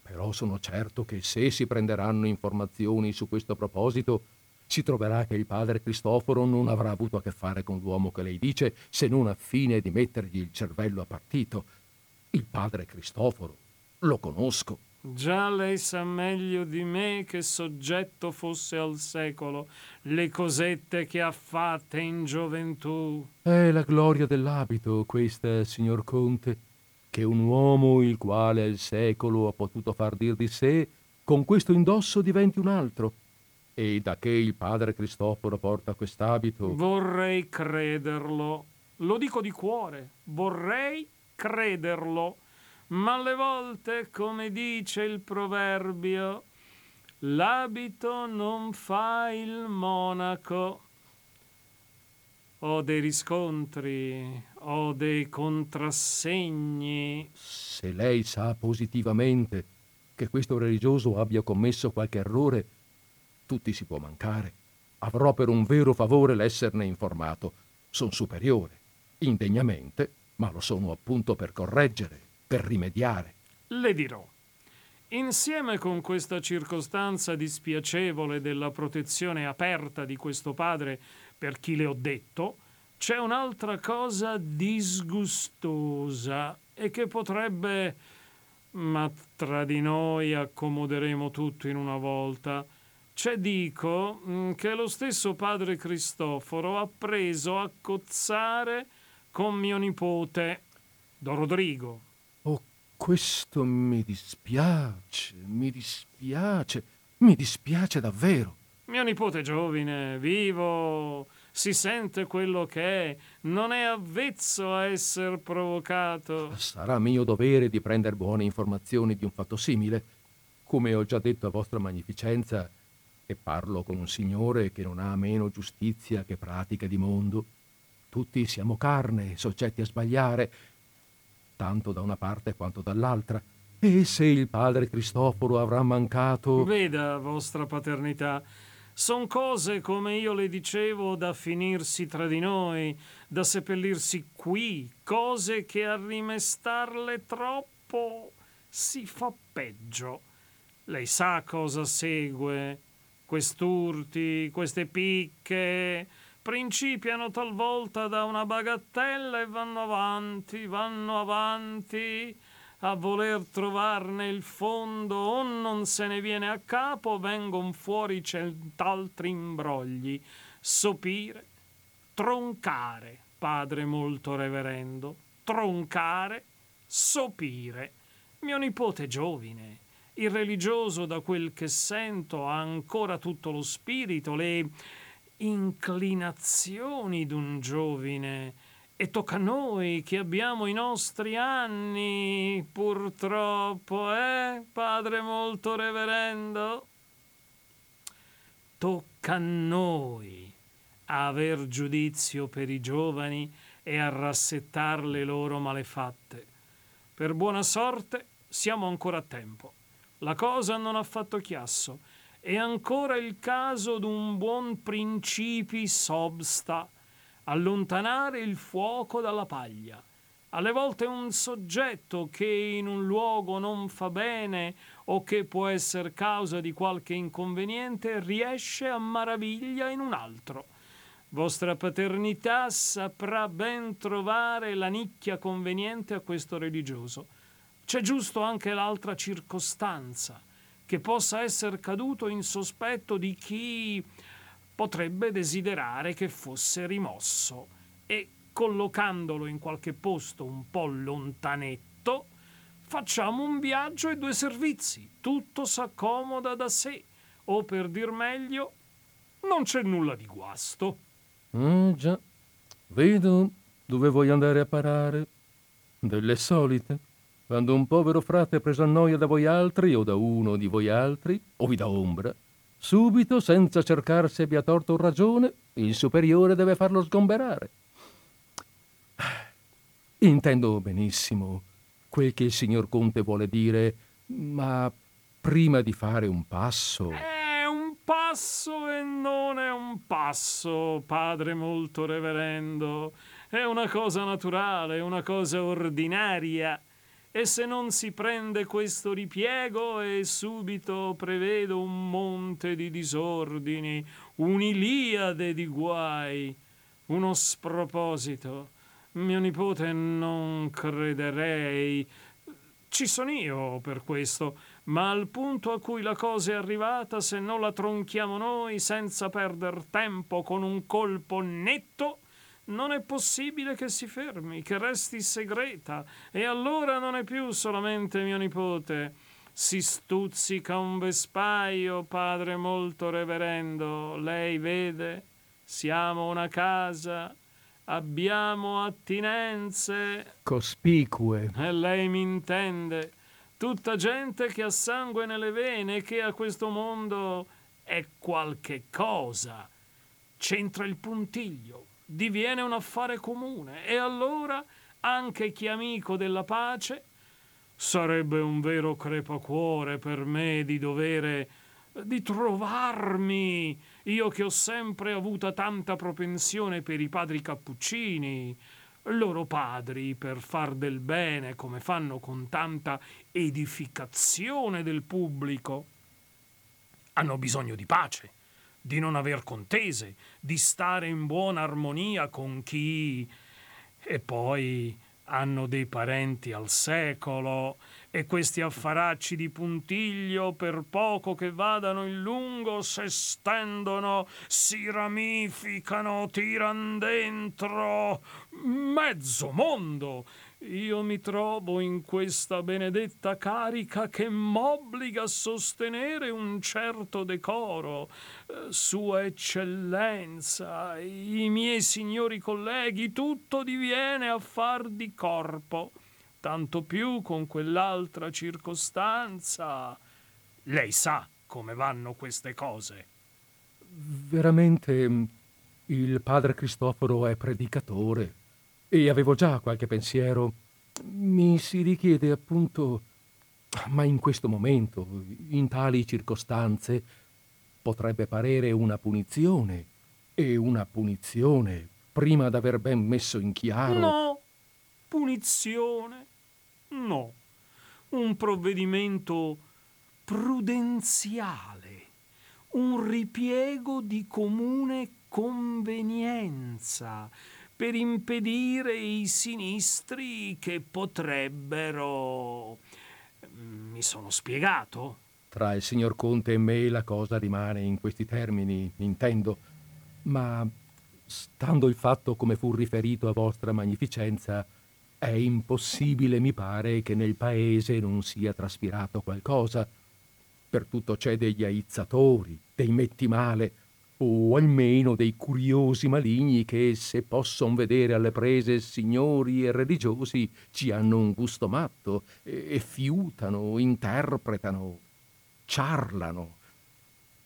Però sono certo che se si prenderanno informazioni su questo proposito, si troverà che il padre Cristoforo non avrà avuto a che fare con l'uomo che lei dice, se non a fine di mettergli il cervello a partito. Il padre Cristoforo lo conosco Già lei sa meglio di me che soggetto fosse al secolo le cosette che ha fatte in gioventù. È la gloria dell'abito questa, signor Conte, che un uomo il quale al secolo ha potuto far dir di sé, con questo indosso diventi un altro. E da che il padre Cristoforo porta quest'abito... Vorrei crederlo. Lo dico di cuore. Vorrei crederlo ma alle volte, come dice il proverbio, l'abito non fa il monaco. Ho dei riscontri, ho dei contrassegni. Se lei sa positivamente che questo religioso abbia commesso qualche errore, tutti si può mancare. Avrò per un vero favore l'esserne informato. Sono superiore, indegnamente, ma lo sono appunto per correggere per rimediare. Le dirò. Insieme con questa circostanza dispiacevole della protezione aperta di questo padre per chi le ho detto, c'è un'altra cosa disgustosa e che potrebbe... ma tra di noi accomoderemo tutto in una volta. C'è dico mm, che lo stesso padre Cristoforo ha preso a cozzare con mio nipote, Don Rodrigo. Questo mi dispiace, mi dispiace, mi dispiace davvero. Mio nipote giovine, vivo, si sente quello che è, non è avvezzo a essere provocato. Sarà mio dovere di prendere buone informazioni di un fatto simile. Come ho già detto a vostra magnificenza, e parlo con un signore che non ha meno giustizia che pratica di mondo, tutti siamo carne, soggetti a sbagliare, tanto da una parte quanto dall'altra. E se il padre Cristoforo avrà mancato... Veda, vostra paternità, son cose, come io le dicevo, da finirsi tra di noi, da seppellirsi qui, cose che a rimestarle troppo si fa peggio. Lei sa cosa segue, quest'urti, queste picche, principiano talvolta da una bagattella e vanno avanti, vanno avanti a voler trovarne il fondo. O non se ne viene a capo, vengono fuori cent'altri imbrogli, sopire, troncare, padre molto reverendo, troncare, sopire. Mio nipote giovine, il religioso da quel che sento ha ancora tutto lo spirito, le inclinazioni d'un giovine e tocca a noi che abbiamo i nostri anni, purtroppo, eh, padre molto reverendo? Tocca a noi aver giudizio per i giovani e a rassettar le loro malefatte. Per buona sorte siamo ancora a tempo. La cosa non ha fatto chiasso è ancora il caso d'un buon principis obsta, allontanare il fuoco dalla paglia. Alle volte un soggetto che in un luogo non fa bene o che può essere causa di qualche inconveniente riesce a maraviglia in un altro. Vostra paternità saprà ben trovare la nicchia conveniente a questo religioso. C'è giusto anche l'altra circostanza che possa essere caduto in sospetto di chi potrebbe desiderare che fosse rimosso e collocandolo in qualche posto un po' lontanetto, facciamo un viaggio e due servizi, tutto s'accomoda da sé, o per dir meglio, non c'è nulla di guasto. Mm, già, vedo dove vuoi andare a parare. Delle solite. Quando un povero frate preso a noia da voi altri o da uno di voi altri, o vi dà ombra, subito, senza cercare se abbia torto o ragione, il superiore deve farlo sgomberare. Intendo benissimo quel che il signor Conte vuole dire, ma prima di fare un passo... È un passo e non è un passo, padre molto reverendo. È una cosa naturale, una cosa ordinaria e se non si prende questo ripiego e subito prevedo un monte di disordini, un'iliade di guai, uno sproposito. Mio nipote non crederei. Ci sono io per questo, ma al punto a cui la cosa è arrivata, se non la tronchiamo noi senza perder tempo con un colpo netto, non è possibile che si fermi, che resti segreta, e allora non è più solamente mio nipote. Si stuzzica un vespaio, padre molto reverendo. Lei vede, siamo una casa, abbiamo attinenze. Cospicue. E lei mi intende. Tutta gente che ha sangue nelle vene che a questo mondo è qualche cosa. C'entra il puntiglio, diviene un affare comune. E allora anche chi è amico della pace sarebbe un vero crepacuore per me di dovere di trovarmi. Io che ho sempre avuta tanta propensione per i padri cappuccini loro padri per far del bene come fanno con tanta edificazione del pubblico hanno bisogno di pace di non aver contese, di stare in buona armonia con chi... E poi hanno dei parenti al secolo e questi affaracci di puntiglio, per poco che vadano in lungo, se stendono, si ramificano, tiran dentro mezzo mondo io mi trovo in questa benedetta carica che m'obbliga a sostenere un certo decoro. Eh, Sua Eccellenza, i miei signori colleghi, tutto diviene affar di corpo. Tanto più con quell'altra circostanza. Lei sa come vanno queste cose. Veramente il padre Cristoforo è predicatore e avevo già qualche pensiero. Mi si richiede appunto, ma in questo momento, in tali circostanze, potrebbe parere una punizione. E una punizione, prima d'aver ben messo in chiaro. No, punizione. No, un provvedimento prudenziale, un ripiego di comune convenienza per impedire i sinistri che potrebbero... Mi sono spiegato? Tra il signor Conte e me la cosa rimane in questi termini, intendo, ma stando il fatto come fu riferito a vostra magnificenza, è impossibile, mi pare, che nel paese non sia traspirato qualcosa. Per tutto c'è degli aizzatori, dei metti male, o almeno dei curiosi maligni che, se posson vedere alle prese signori e religiosi, ci hanno un gusto matto e, e fiutano, interpretano, ciarlano.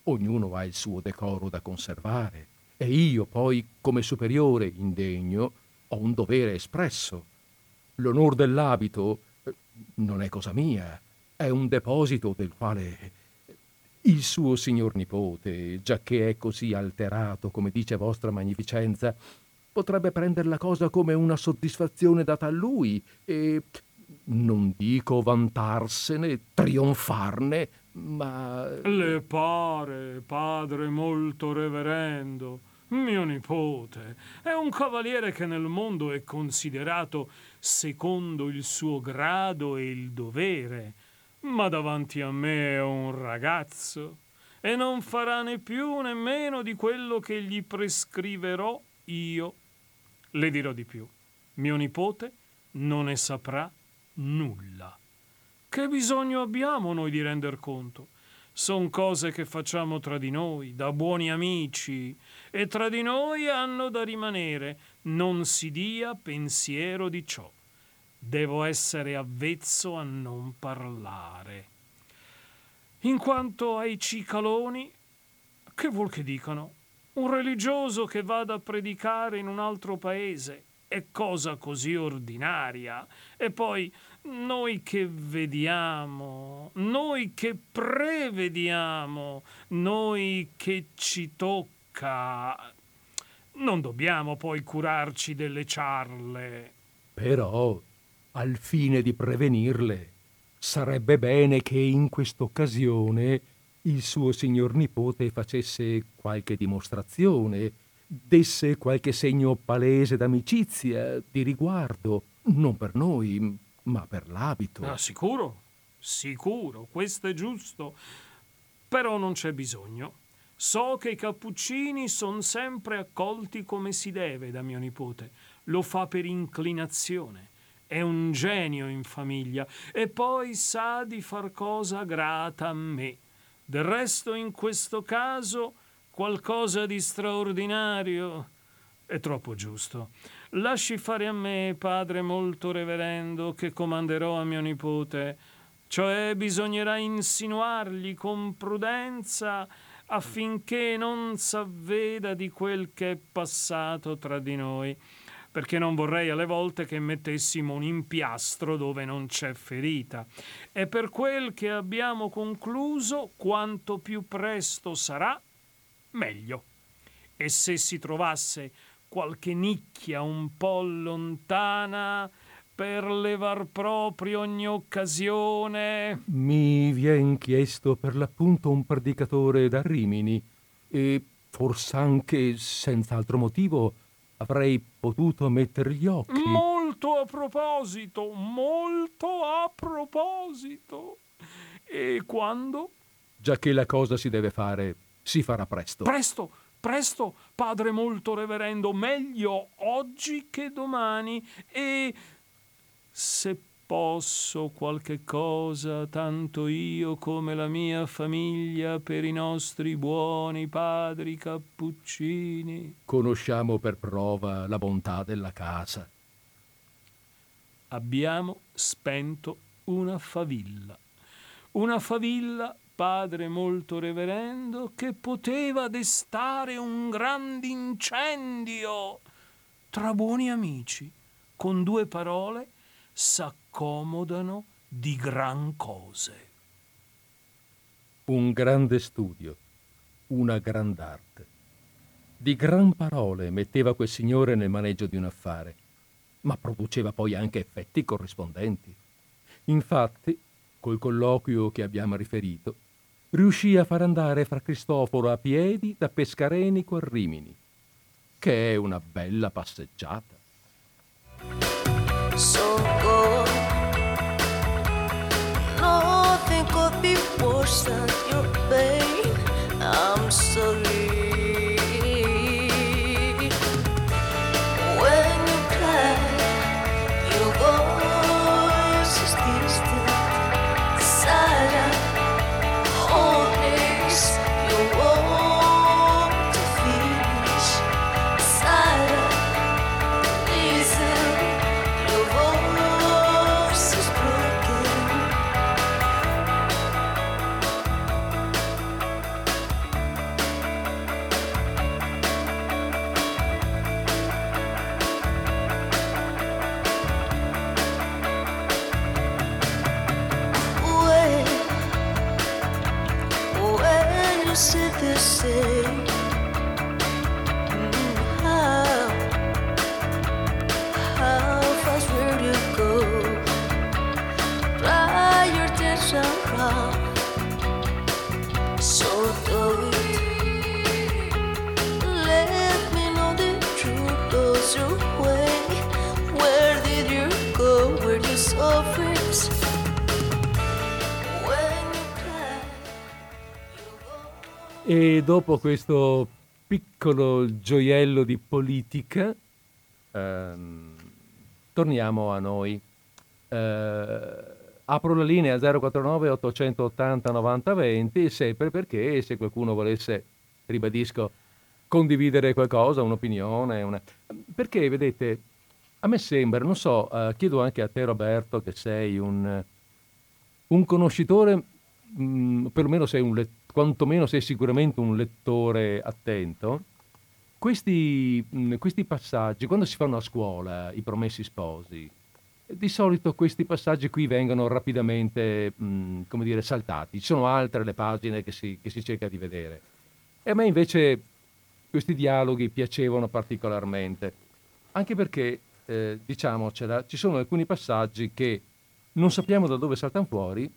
Ognuno ha il suo decoro da conservare e io poi, come superiore indegno, ho un dovere espresso. L'onor dell'abito eh, non è cosa mia, è un deposito del quale il suo signor nipote, giacché è così alterato, come dice vostra magnificenza, potrebbe prendere la cosa come una soddisfazione data a lui e non dico vantarsene, trionfarne, ma... Le pare, padre molto reverendo, mio nipote, è un cavaliere che nel mondo è considerato secondo il suo grado e il dovere ma davanti a me è un ragazzo e non farà né più né meno di quello che gli prescriverò io. Le dirò di più. Mio nipote non ne saprà nulla. Che bisogno abbiamo noi di render conto? Sono cose che facciamo tra di noi, da buoni amici, e tra di noi hanno da rimanere. Non si dia pensiero di ciò. Devo essere avvezzo a non parlare. In quanto ai cicaloni, che vuol che dicano? Un religioso che vada a predicare in un altro paese è cosa così ordinaria. E poi noi che vediamo, noi che prevediamo, noi che ci tocca, non dobbiamo poi curarci delle ciarle. Però al fine di prevenirle. Sarebbe bene che in quest'occasione il suo signor nipote facesse qualche dimostrazione, desse qualche segno palese d'amicizia, di riguardo, non per noi, ma per l'abito. Ah, sicuro? Sicuro, questo è giusto. Però non c'è bisogno. So che i cappuccini sono sempre accolti come si deve da mio nipote. Lo fa per inclinazione. È un genio in famiglia e poi sa di far cosa grata a me. Del resto, in questo caso, qualcosa di straordinario è troppo giusto. Lasci fare a me, padre molto reverendo, che comanderò a mio nipote. Cioè bisognerà insinuargli con prudenza affinché non s'avveda di quel che è passato tra di noi, perché non vorrei alle volte che mettessimo un impiastro dove non c'è ferita. E per quel che abbiamo concluso, quanto più presto sarà, meglio. E se si trovasse qualche nicchia un po' lontana per levar proprio ogni occasione. Mi vien chiesto per l'appunto un predicatore da Rimini e forse anche senza altro motivo avrei potuto mettere gli occhi. Molto a proposito, molto a proposito. E quando? Già che la cosa si deve fare, si farà presto. Presto, presto, padre molto reverendo, meglio oggi che domani e se posso qualche cosa, tanto io come la mia famiglia, per i nostri buoni padri cappuccini. Conosciamo per prova la bontà della casa. Abbiamo spento una favilla. Una favilla padre molto reverendo, che poteva destare un grande incendio. Tra buoni amici, con due parole, s'accomodano di gran cose. Un grande studio, una grand'arte. Di gran parole metteva quel signore nel maneggio di un affare, ma produceva poi anche effetti corrispondenti. Infatti, col colloquio che abbiamo riferito, riuscì a far andare fra Cristoforo a piedi da Pescarenico a Rimini, che è una bella passeggiata. So worse than E dopo questo piccolo gioiello di politica, ehm, torniamo a noi. Eh, apro la linea 049 880 90 20, sempre perché se qualcuno volesse, ribadisco, condividere qualcosa, un'opinione, una... perché vedete, a me sembra, non so, eh, chiedo anche a te Roberto che sei un, un conoscitore, mh, mm, perlomeno sei un lettore, quantomeno sei sicuramente un lettore attento, questi, questi passaggi, quando si fanno a scuola i promessi sposi, di solito questi passaggi qui vengono rapidamente, come dire, saltati. Ci sono altre le pagine che si, che si cerca di vedere. E a me invece questi dialoghi piacevano particolarmente, anche perché, eh, diciamocela, ci sono alcuni passaggi che non sappiamo da dove saltano fuori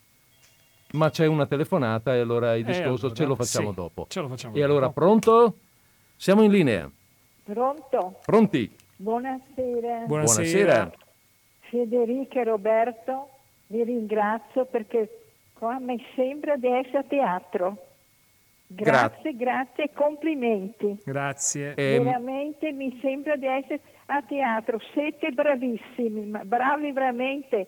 ma c'è una telefonata e allora il discorso allora, ce lo facciamo sì, dopo. Ce lo facciamo e dopo. allora pronto? Siamo in linea. Pronto? Pronti? Buonasera. Buonasera. Federica e Roberto. Vi ringrazio perché qua mi sembra di essere a teatro. Grazie, grazie, complimenti. Grazie. Eh, veramente mi sembra di essere a teatro. Siete bravissimi, bravi veramente.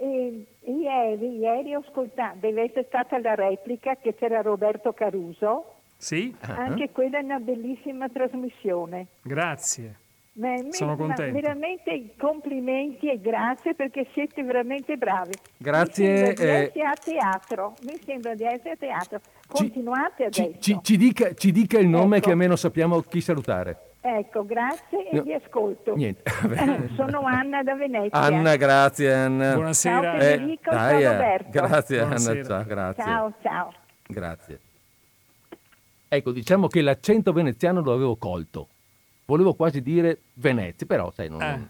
E ieri, ieri ho ascoltato, deve essere stata la replica che c'era Roberto Caruso. Sì. Anche uh-huh. quella è una bellissima trasmissione. Grazie. Ma, Sono contento. veramente complimenti e grazie perché siete veramente bravi. Grazie. Mi sembra di eh, essere a teatro. Mi sembra di essere a teatro. Continuate ci, adesso. Ci, ci, dica, ci, dica, il nome ecco. che almeno sappiamo chi salutare. Ecco, grazie e no. vi ascolto. Niente. Eh, sono Anna da Venezia. Anna, grazie Anna. Buonasera. Ciao Federico, eh, ciao Roberto. Grazie Buonasera. Anna, ciao, grazie. Ciao, ciao. Grazie. Ecco, diciamo che l'accento veneziano lo avevo colto. Volevo quasi dire Venezia, però sai, non... Eh.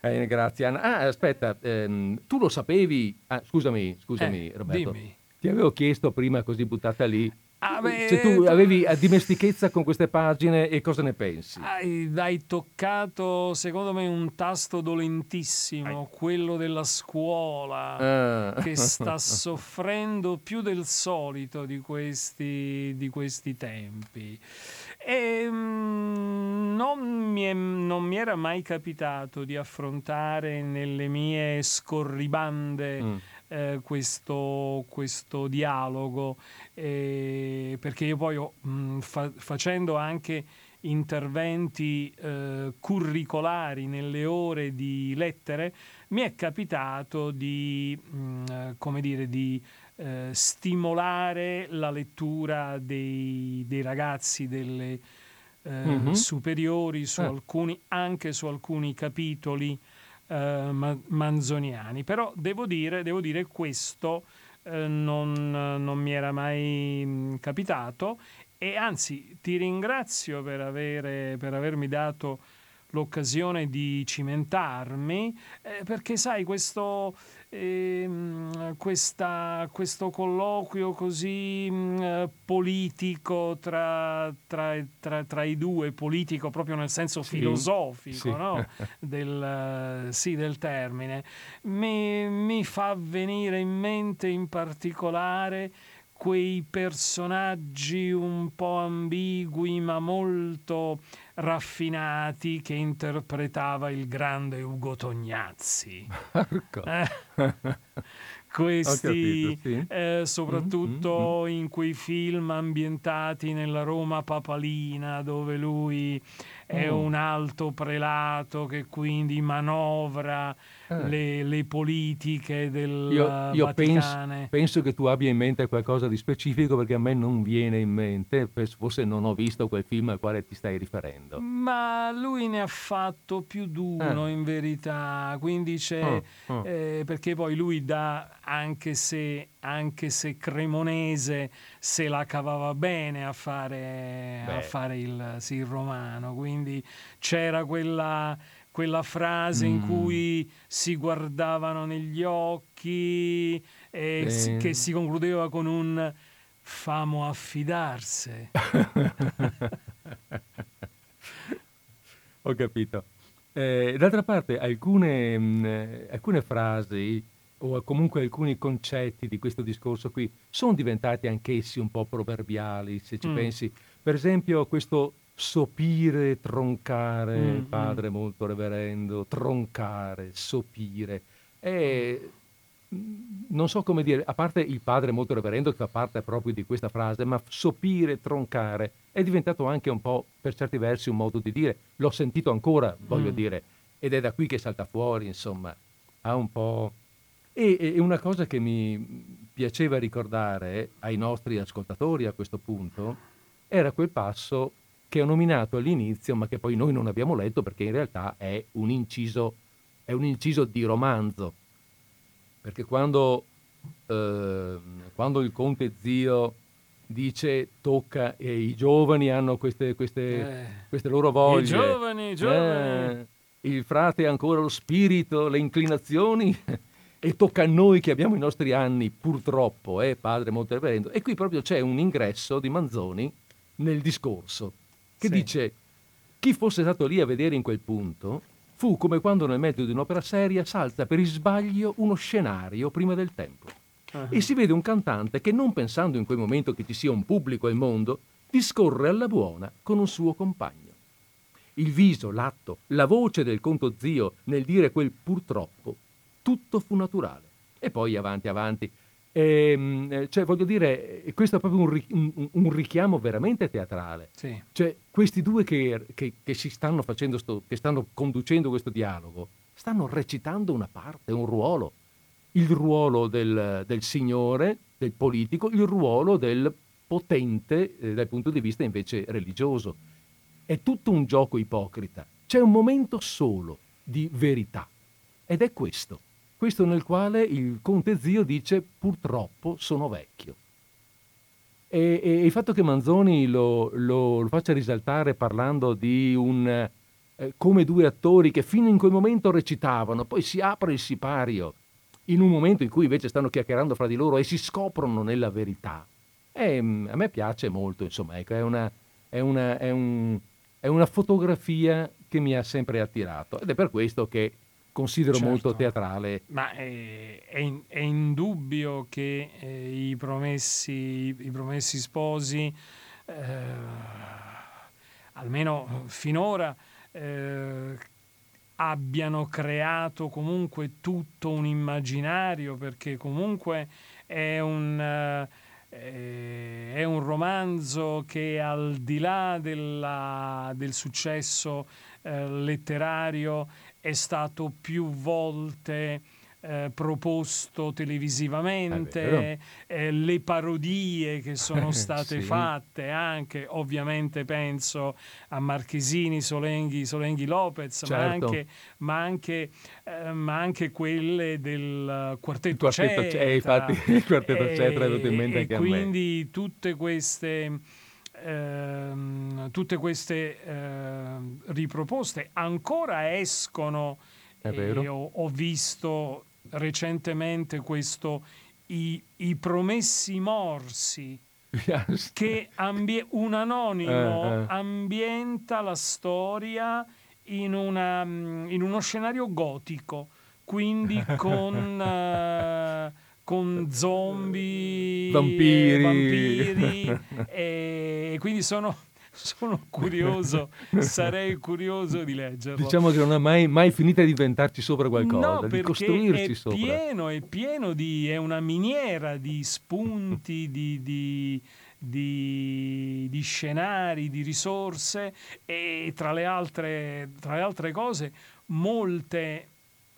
eh, grazie Anna. Ah, aspetta, ehm, tu lo sapevi? Ah, scusami, scusami eh, Roberto. Dimmi. Ti avevo chiesto prima, così buttata lì, Ah, beh, se tu avevi dimestichezza con queste pagine e cosa ne pensi? Hai, hai toccato, secondo me, un tasto dolentissimo, hai. quello della scuola, ah. che sta soffrendo più del solito di questi, di questi tempi. E, mm, non, mi è, non, mi era mai capitato di affrontare nelle mie scorribande mm. Eh, questo, questo, dialogo, eh, perché io poi ho, mh, mm, fa, facendo anche interventi eh, curricolari nelle ore di lettere, mi è capitato di, mh, mm, come dire, di eh, stimolare la lettura dei, dei ragazzi delle eh, mm-hmm. superiori su eh. alcuni, anche su alcuni capitoli eh, ma- manzoniani. Però devo dire, devo dire questo eh, non, non, mi era mai mm, capitato e anzi ti ringrazio per, avere, per avermi dato l'occasione di cimentarmi eh, perché sai questo eh, questa, questo colloquio così mh, eh, politico tra, tra, tra, tra, i due, politico proprio nel senso sì, filosofico sì. No? del, sì, del, termine, mi, mi fa venire in mente in particolare quei personaggi un po' ambigui ma molto raffinati che interpretava il grande Ugo Tognazzi. Eh, questi, capito, sì. eh, soprattutto mm-hmm. in quei film ambientati nella Roma papalina, dove lui è mm. un alto prelato che quindi manovra eh. le, le, politiche del io, io penso, penso, che tu abbia in mente qualcosa di specifico perché a me non viene in mente, forse non ho visto quel film al quale ti stai riferendo. Ma lui ne ha fatto più di uno eh. in verità, quindi c'è, oh, oh. Eh, perché poi lui dà, anche se, anche se cremonese, se la cavava bene a fare, a fare il, sì, il romano, quindi c'era quella, quella frase mm. in cui si guardavano negli occhi e si, che si concludeva con un famo affidarsi. Ho capito. Eh, d'altra parte, alcune, mh, alcune frasi o comunque alcuni concetti di questo discorso qui sono diventati anch'essi un po' proverbiali, se ci mm. pensi. Per esempio, questo sopire, troncare, mm, padre mm. molto reverendo, troncare, sopire. È, non so come dire, a parte il padre molto reverendo che fa parte proprio di questa frase, ma sopire, troncare è diventato anche un po', per certi versi, un modo di dire. L'ho sentito ancora, voglio mm. dire, ed è da qui che salta fuori, insomma, ha un po'... E, e una cosa che mi piaceva ricordare ai nostri ascoltatori a questo punto era quel passo che ho nominato all'inizio, ma che poi noi non abbiamo letto perché in realtà è un inciso, è un inciso di romanzo. Perché quando, eh, quando il conte zio dice tocca e i giovani hanno queste, queste, eh, queste loro voglie. I giovani, i giovani. Eh, il frate ha ancora lo spirito, le inclinazioni e tocca a noi che abbiamo i nostri anni, purtroppo, eh, padre molto reverendo. E qui proprio c'è un ingresso di Manzoni nel discorso che sì. dice chi fosse stato lì a vedere in quel punto fu come quando nel mezzo di un'opera seria salta per sbaglio uno scenario prima del tempo. Uh-huh. E si vede un cantante che, non pensando in quel momento che ci sia un pubblico al mondo, discorre alla buona con un suo compagno. Il viso, l'atto, la voce del conto zio nel dire quel purtroppo, tutto fu naturale. E poi avanti, avanti. E, ehm, cioè, voglio dire, questo è proprio un, un, un richiamo veramente teatrale. Sì. Cioè, questi due che, che, che, si stanno facendo, sto, che stanno conducendo questo dialogo, stanno recitando una parte, un ruolo. Il ruolo del, del signore, del politico, il ruolo del potente eh, dal punto di vista invece religioso. È tutto un gioco ipocrita. C'è un momento solo di verità ed è questo. Questo nel quale il conte zio dice purtroppo sono vecchio. E, e il fatto che Manzoni lo, lo, lo faccia risaltare parlando di un... Eh, come due attori che fino in quel momento recitavano, poi si apre il sipario in un momento in cui invece stanno chiacchierando fra di loro e si scoprono nella verità. E, a me piace molto, insomma, ecco, è, una, è, una, è, un, è una fotografia che mi ha sempre attirato ed è per questo che considero certo. molto teatrale. Ma è, è, in, è indubbio che eh, i, promessi, i, promessi, sposi, eh, almeno finora, eh, abbiano creato comunque tutto un immaginario, perché comunque è un... Uh, è un romanzo che al di là della, del successo eh, letterario è stato più volte eh, proposto televisivamente, eh, le parodie che sono state sì. fatte anche, ovviamente penso a Marchesini, Solenghi, Solenghi Lopez, certo. ma anche, ma, anche, eh, ma anche, quelle del quartetto, il quartetto. Eh, infatti il quartetto e, Cetra è venuto in mente anche a me. Quindi tutte queste... Ehm, tutte queste ehm, riproposte ancora escono ho, ho, visto recentemente questo I, i promessi morsi yes. che ambie- un anonimo eh, eh. ambienta la storia in, una, mm, in, uno scenario gotico, quindi con... Con zombie, vampiri, vampiri e quindi sono sono curioso, sarei curioso di leggerlo. Diciamo che non è mai, mai finita di inventarci sopra qualcosa, no, di costruirci è sopra. Pieno, è pieno di, è una miniera di spunti, di, di, di, di, scenari, di risorse e tra le, altre, tra le altre cose molte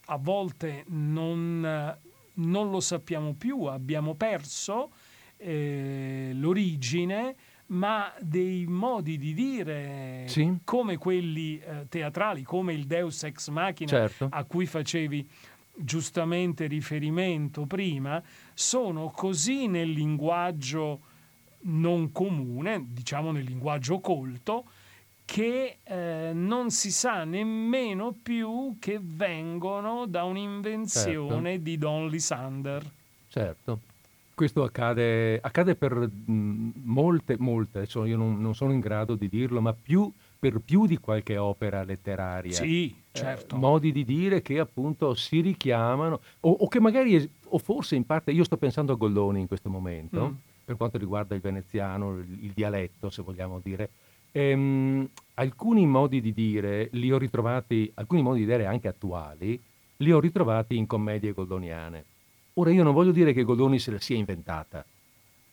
a volte non, non lo sappiamo più, abbiamo perso eh, l'origine ma dei modi di dire sì. come quelli eh, teatrali, come il Deus ex machina certo. a cui facevi giustamente riferimento prima, sono così nel linguaggio non comune, diciamo nel linguaggio colto, che eh, non si sa nemmeno più che vengono da un'invenzione certo. di Don Lysander. Certo questo accade, accade per mh, molte, molte, adesso io non, non, sono in grado di dirlo, ma più, per più di qualche opera letteraria. Sì, eh, certo. Eh, modi di dire che appunto si richiamano, o, o, che magari, o forse in parte, io sto pensando a Goldoni in questo momento, mm. per quanto riguarda il veneziano, il, il dialetto, se vogliamo dire. Ehm, alcuni modi di dire li ho ritrovati, alcuni modi di dire anche attuali, li ho ritrovati in commedie goldoniane. Ora io non voglio dire che Goldoni se la sia inventata,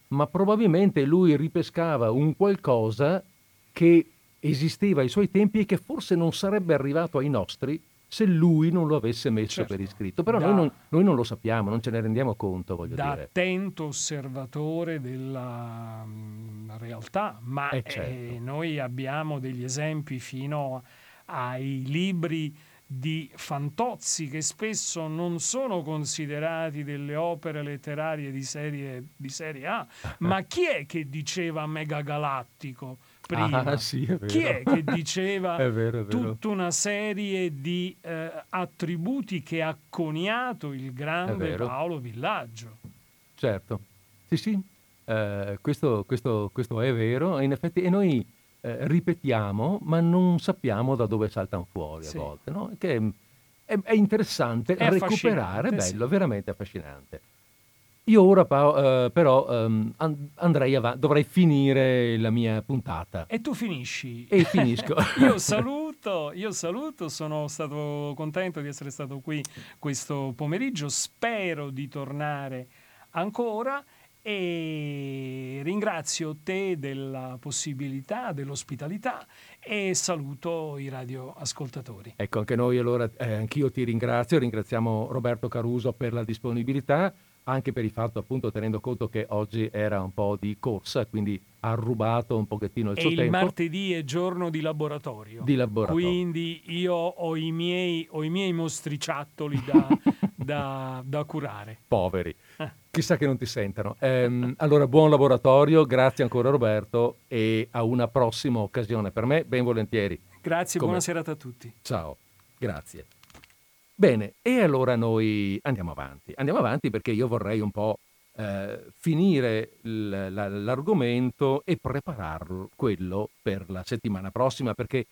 ma probabilmente lui ripescava un qualcosa che esisteva ai suoi tempi e che forse non sarebbe arrivato ai nostri se lui non lo avesse messo certo. per iscritto. Però da, noi, non, noi, non, lo sappiamo, non ce ne rendiamo conto, voglio da dire. attento osservatore della mm, realtà, ma eh certo. eh, noi abbiamo degli esempi fino ai libri di Fantozzi che spesso non sono considerati delle opere letterarie di serie, di serie A, ma chi è che diceva megagalattico? Prima? Ah, sì, è Chi è che diceva è vero, è vero. tutta una serie di eh, attributi che ha coniato il grande Paolo Villaggio? Certo, sì, sì, eh, questo, questo, questo, è vero. In effetti, e noi eh, ripetiamo, ma non sappiamo da dove saltano fuori sì. a volte, no? Che è, è interessante è recuperare, bello, sì. veramente affascinante. Io ora uh, però um, andrei avanti, dovrei finire la mia puntata. E tu finisci. E finisco. io saluto, io saluto, sono stato contento di essere stato qui questo pomeriggio, spero di tornare ancora e ringrazio te della possibilità, dell'ospitalità e saluto i radioascoltatori. Ecco, anche noi allora, eh, anch'io ti ringrazio, ringraziamo Roberto Caruso per la disponibilità, anche per il fatto appunto tenendo conto che oggi era un po' di corsa, quindi ha rubato un pochettino il e suo il tempo. il martedì è giorno di laboratorio. Di laboratorio. Quindi io ho i miei, ho i miei mostriciattoli da, da, da curare. Poveri. Eh. Chissà che non ti sentano. Ehm, allora, buon laboratorio, grazie ancora Roberto e a una prossima occasione. Per me, ben volentieri. Grazie, Come... buona serata a tutti. Ciao, grazie. Bene, e allora noi andiamo avanti. Andiamo avanti perché io vorrei un po' eh, finire l- l- l'argomento e prepararlo quello per la settimana prossima, perché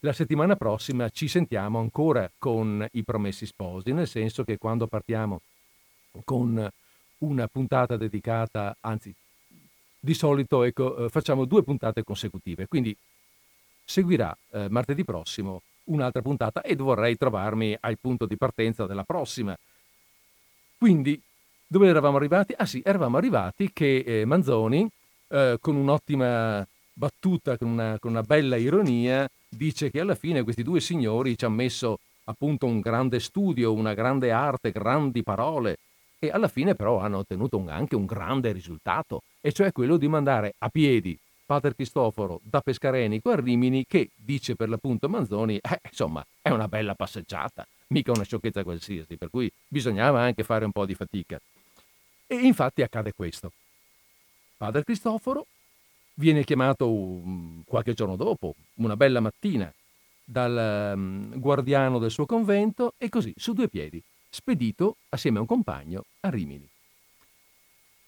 la settimana prossima ci sentiamo ancora con i promessi sposi, nel senso che quando partiamo con una puntata dedicata, anzi di solito ecco, eh, facciamo due puntate consecutive, quindi seguirà eh, martedì prossimo un'altra puntata e vorrei trovarmi al punto di partenza della prossima. Quindi, dove eravamo arrivati? Ah sì, eravamo arrivati che eh, Manzoni, eh, con un'ottima battuta, con una, con una bella ironia, dice che alla fine questi due signori ci hanno messo appunto un grande studio, una grande arte, grandi parole e alla fine però hanno ottenuto un, anche un grande risultato, e cioè quello di mandare a piedi Pater Cristoforo da Pescarenico a Rimini che, dice per l'appunto Manzoni, eh, insomma è una bella passeggiata, mica una sciocchezza qualsiasi, per cui bisognava anche fare un po' di fatica. E infatti accade questo. Padre Cristoforo viene chiamato um, qualche giorno dopo, una bella mattina, dal um, guardiano del suo convento e così, su due piedi, spedito assieme a un compagno a Rimini.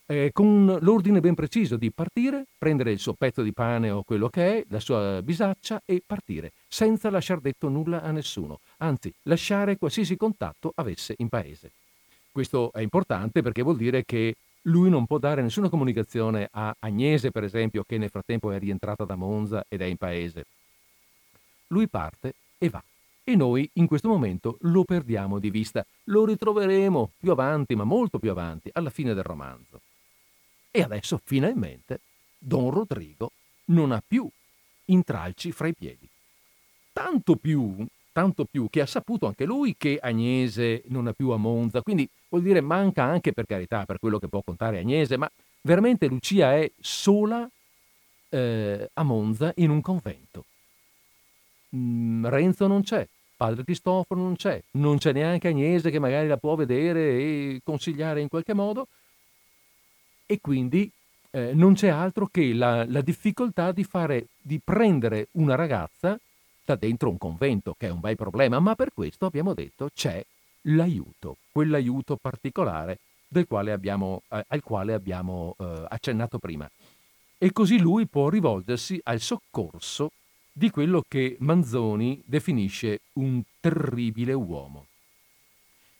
Eh, con l'ordine ben preciso di partire, prendere il suo pezzo di pane o quello che è, la sua bisaccia e partire, senza lasciar detto nulla a nessuno, anzi lasciare qualsiasi contatto avesse in paese. Questo è importante perché vuol dire che lui non può dare nessuna comunicazione a Agnese, per esempio, che nel frattempo è rientrata da Monza ed è in paese. Lui parte e va. E noi in questo momento lo perdiamo di vista. Lo ritroveremo più avanti, ma molto più avanti, alla fine del romanzo. E adesso finalmente Don Rodrigo non ha più intralci fra i piedi. Tanto più, tanto più che ha saputo anche lui che Agnese non ha più a Monza, quindi vuol dire manca anche per carità, per quello che può contare Agnese, ma veramente Lucia è sola eh, a Monza in un convento. Mm, Renzo non c'è, padre Cristoforo non c'è, non c'è neanche Agnese che magari la può vedere e consigliare in qualche modo, e quindi eh, non c'è altro che la, la difficoltà di, fare, di prendere una ragazza da dentro un convento, che è un bel problema, ma per questo abbiamo detto c'è l'aiuto, quell'aiuto particolare quale abbiamo, eh, al quale abbiamo eh, accennato prima. E così lui può rivolgersi al soccorso di quello che Manzoni definisce un terribile uomo.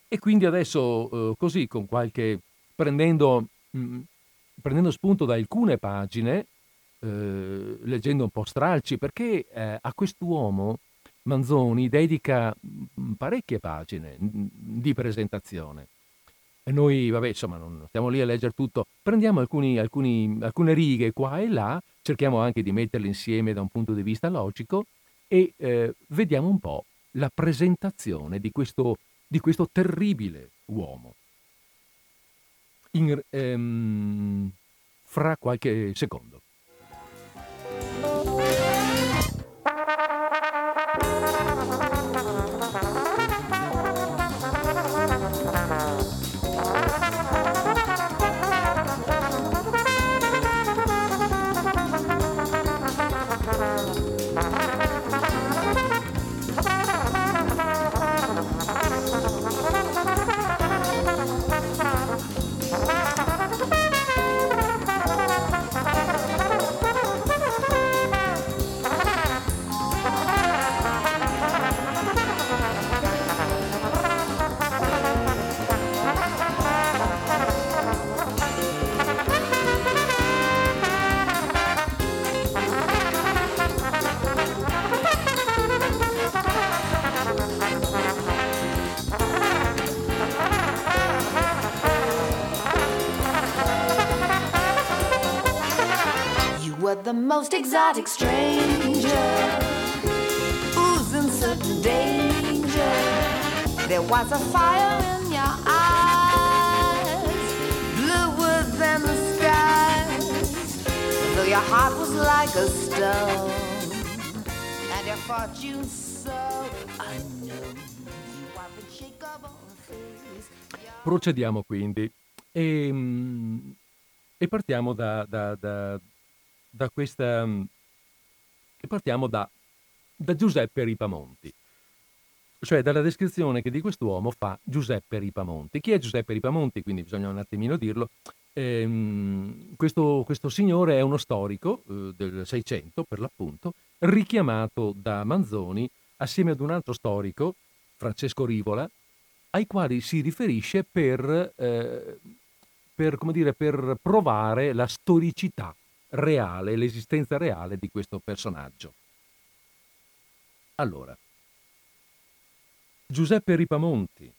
E quindi adesso, eh, così, con qualche, prendendo, mh, mm, prendendo spunto da alcune pagine, eh, leggendo un po' stralci, perché eh, a quest'uomo Manzoni dedica mm, parecchie pagine di presentazione. E noi, vabbè, insomma, non stiamo lì a leggere tutto, prendiamo alcuni, alcuni, alcune righe qua e là, cerchiamo anche di metterle insieme da un punto di vista logico e eh, vediamo un po' la presentazione di questo, di questo terribile uomo. In, ehm, fra qualche secondo. Most exotic stranger. In certain danger? There was a fire in your eyes, bluer than the skies. Though your heart was like a stone, and your fortune so unknown. Procediamo quindi e, mm, e partiamo da, da, da, da questa... mm, partiamo da, da Giuseppe Ripamonti, cioè dalla descrizione che di quest'uomo fa Giuseppe Ripamonti. Chi è Giuseppe Ripamonti? Quindi bisogna un attimino dirlo. Ehm, questo, questo signore è uno storico eh, del Seicento, per l'appunto, richiamato da Manzoni assieme ad un altro storico, Francesco Rivola, ai quali si riferisce per, eh, per, dire, per provare la storicità reale, l'esistenza reale di questo personaggio. Allora, Giuseppe Ripamonti,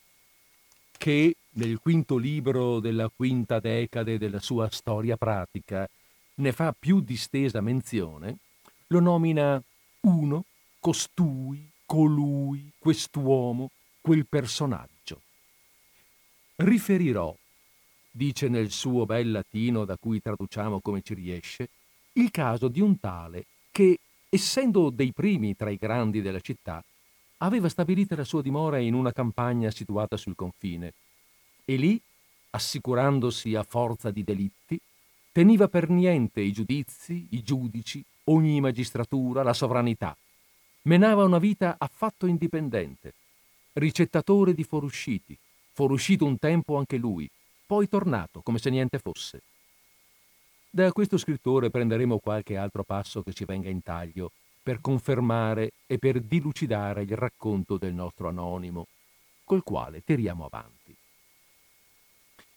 che nel quinto libro della quinta decade della sua storia pratica ne fa più distesa menzione, lo nomina uno, costui, colui, quest'uomo, quel personaggio. Riferirò, dice nel suo bel latino da cui traduciamo come ci riesce, il caso di un tale che, essendo dei primi tra i grandi della città, aveva stabilita la sua dimora in una campagna situata sul confine e lì, assicurandosi a forza di delitti, teniva per niente i giudizi, i giudici, ogni magistratura, la sovranità. Menava una vita affatto indipendente, ricettatore di forusciti, foruscito un tempo anche lui, poi tornato come se niente fosse. Da questo scrittore prenderemo qualche altro passo che ci venga in taglio per confermare e per dilucidare il racconto del nostro anonimo, col quale tiriamo avanti.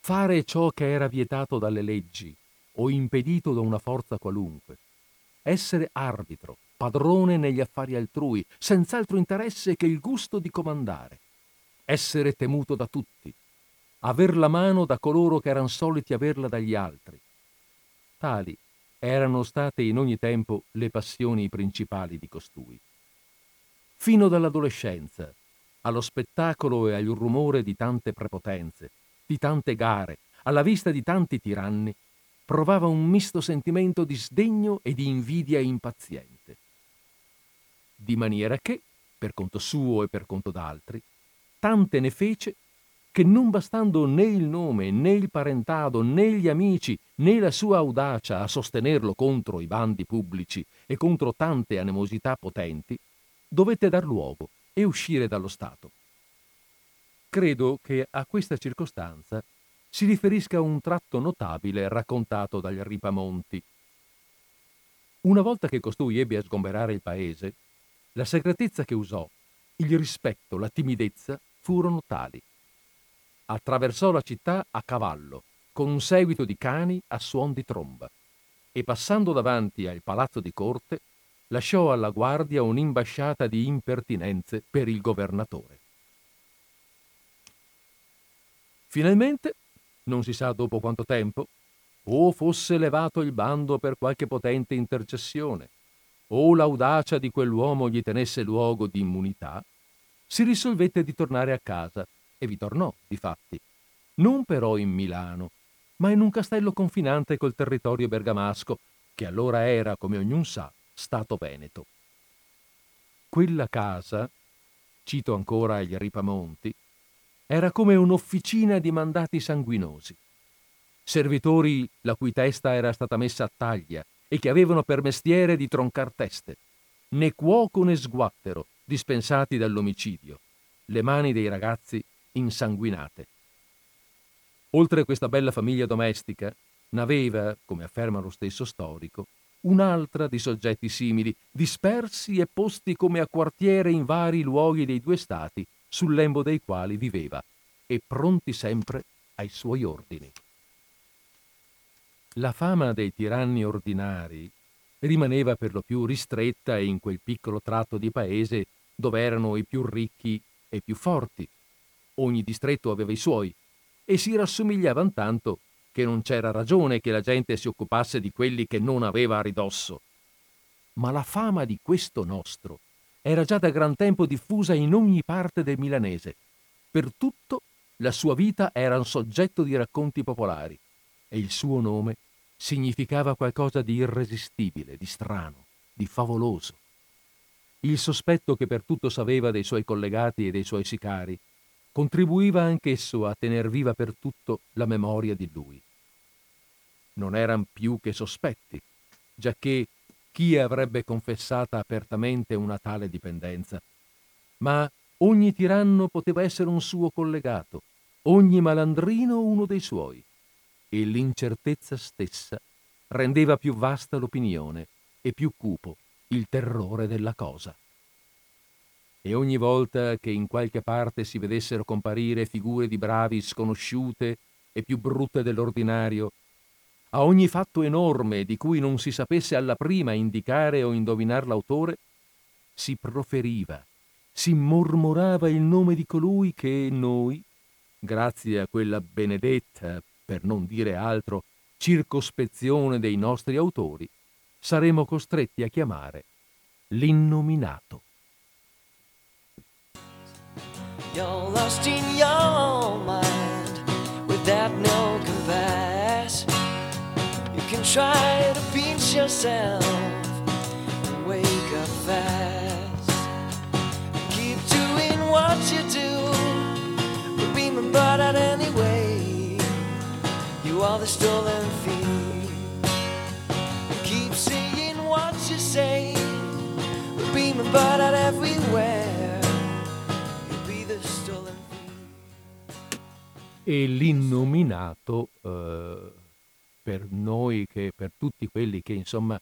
Fare ciò che era vietato dalle leggi o impedito da una forza qualunque, essere arbitro, padrone negli affari altrui, senz'altro interesse che il gusto di comandare, essere temuto da tutti, aver la mano da coloro che erano soliti averla dagli altri. Tali erano state in ogni tempo le passioni principali di costui. Fino dall'adolescenza, allo spettacolo e al rumore di tante prepotenze, di tante gare, alla vista di tanti tiranni, provava un misto sentimento di sdegno e di invidia impaziente. Di maniera che, per conto suo e per conto d'altri, tante ne fece che non bastando né il nome, né il parentado, né gli amici, né la sua audacia a sostenerlo contro i bandi pubblici e contro tante animosità potenti, dovette dar luogo e uscire dallo Stato. Credo che a questa circostanza si riferisca un tratto notabile raccontato dagli Ripamonti. Una volta che costui ebbe a sgomberare il paese, la segretezza che usò, il rispetto, la timidezza furono tali. Attraversò la città a cavallo, con un seguito di cani a suon di tromba, e passando davanti al palazzo di corte, lasciò alla guardia un'imbasciata di impertinenze per il governatore. Finalmente, non si sa dopo quanto tempo, o fosse levato il bando per qualche potente intercessione, o l'audacia di quell'uomo gli tenesse luogo di immunità, si risolvette di tornare a casa e vi tornò, difatti, non però in Milano, ma in un castello confinante col territorio bergamasco, che allora era, come ognuno sa, stato veneto. Quella casa, cito ancora gli Ripamonti, era come un'officina di mandati sanguinosi. Servitori la cui testa era stata messa a taglia e che avevano per mestiere di troncar teste, né cuoco né sguattero, dispensati dall'omicidio, le mani dei ragazzi insanguinate. Oltre a questa bella famiglia domestica, n'aveva, come afferma lo stesso storico, un'altra di soggetti simili, dispersi e posti come a quartiere in vari luoghi dei due stati, sul lembo dei quali viveva, e pronti sempre ai suoi ordini. La fama dei tiranni ordinari rimaneva per lo più ristretta in quel piccolo tratto di paese dove erano i più ricchi e i più forti. Ogni distretto aveva i suoi e si rassomigliavano tanto che non c'era ragione che la gente si occupasse di quelli che non aveva a ridosso. Ma la fama di questo nostro era già da gran tempo diffusa in ogni parte del milanese. Per tutto la sua vita era un soggetto di racconti popolari e il suo nome significava qualcosa di irresistibile, di strano, di favoloso. Il sospetto che per tutto sapeva dei suoi collegati e dei suoi sicari contribuiva anch'esso a tener viva per tutto la memoria di lui. Non eran più che sospetti, giacché chi avrebbe confessata apertamente una tale dipendenza? Ma ogni tiranno poteva essere un suo collegato, ogni malandrino uno dei suoi, e l'incertezza stessa rendeva più vasta l'opinione e più cupo il terrore della cosa e ogni volta che in qualche parte si vedessero comparire figure di bravi sconosciute e più brutte dell'ordinario, a ogni fatto enorme di cui non si sapesse alla prima indicare o indovinar l'autore, si proferiva, si mormorava il nome di colui che noi, grazie a quella benedetta, per non dire altro, circospezione dei nostri autori, saremo costretti a chiamare l'innominato. You're lost in your mind without no compass. You can try to pinch yourself and wake up fast. Keep doing what you do, but remember that anyway, you are the stolen thief. E l'innominato eh, per noi, che, per tutti quelli che insomma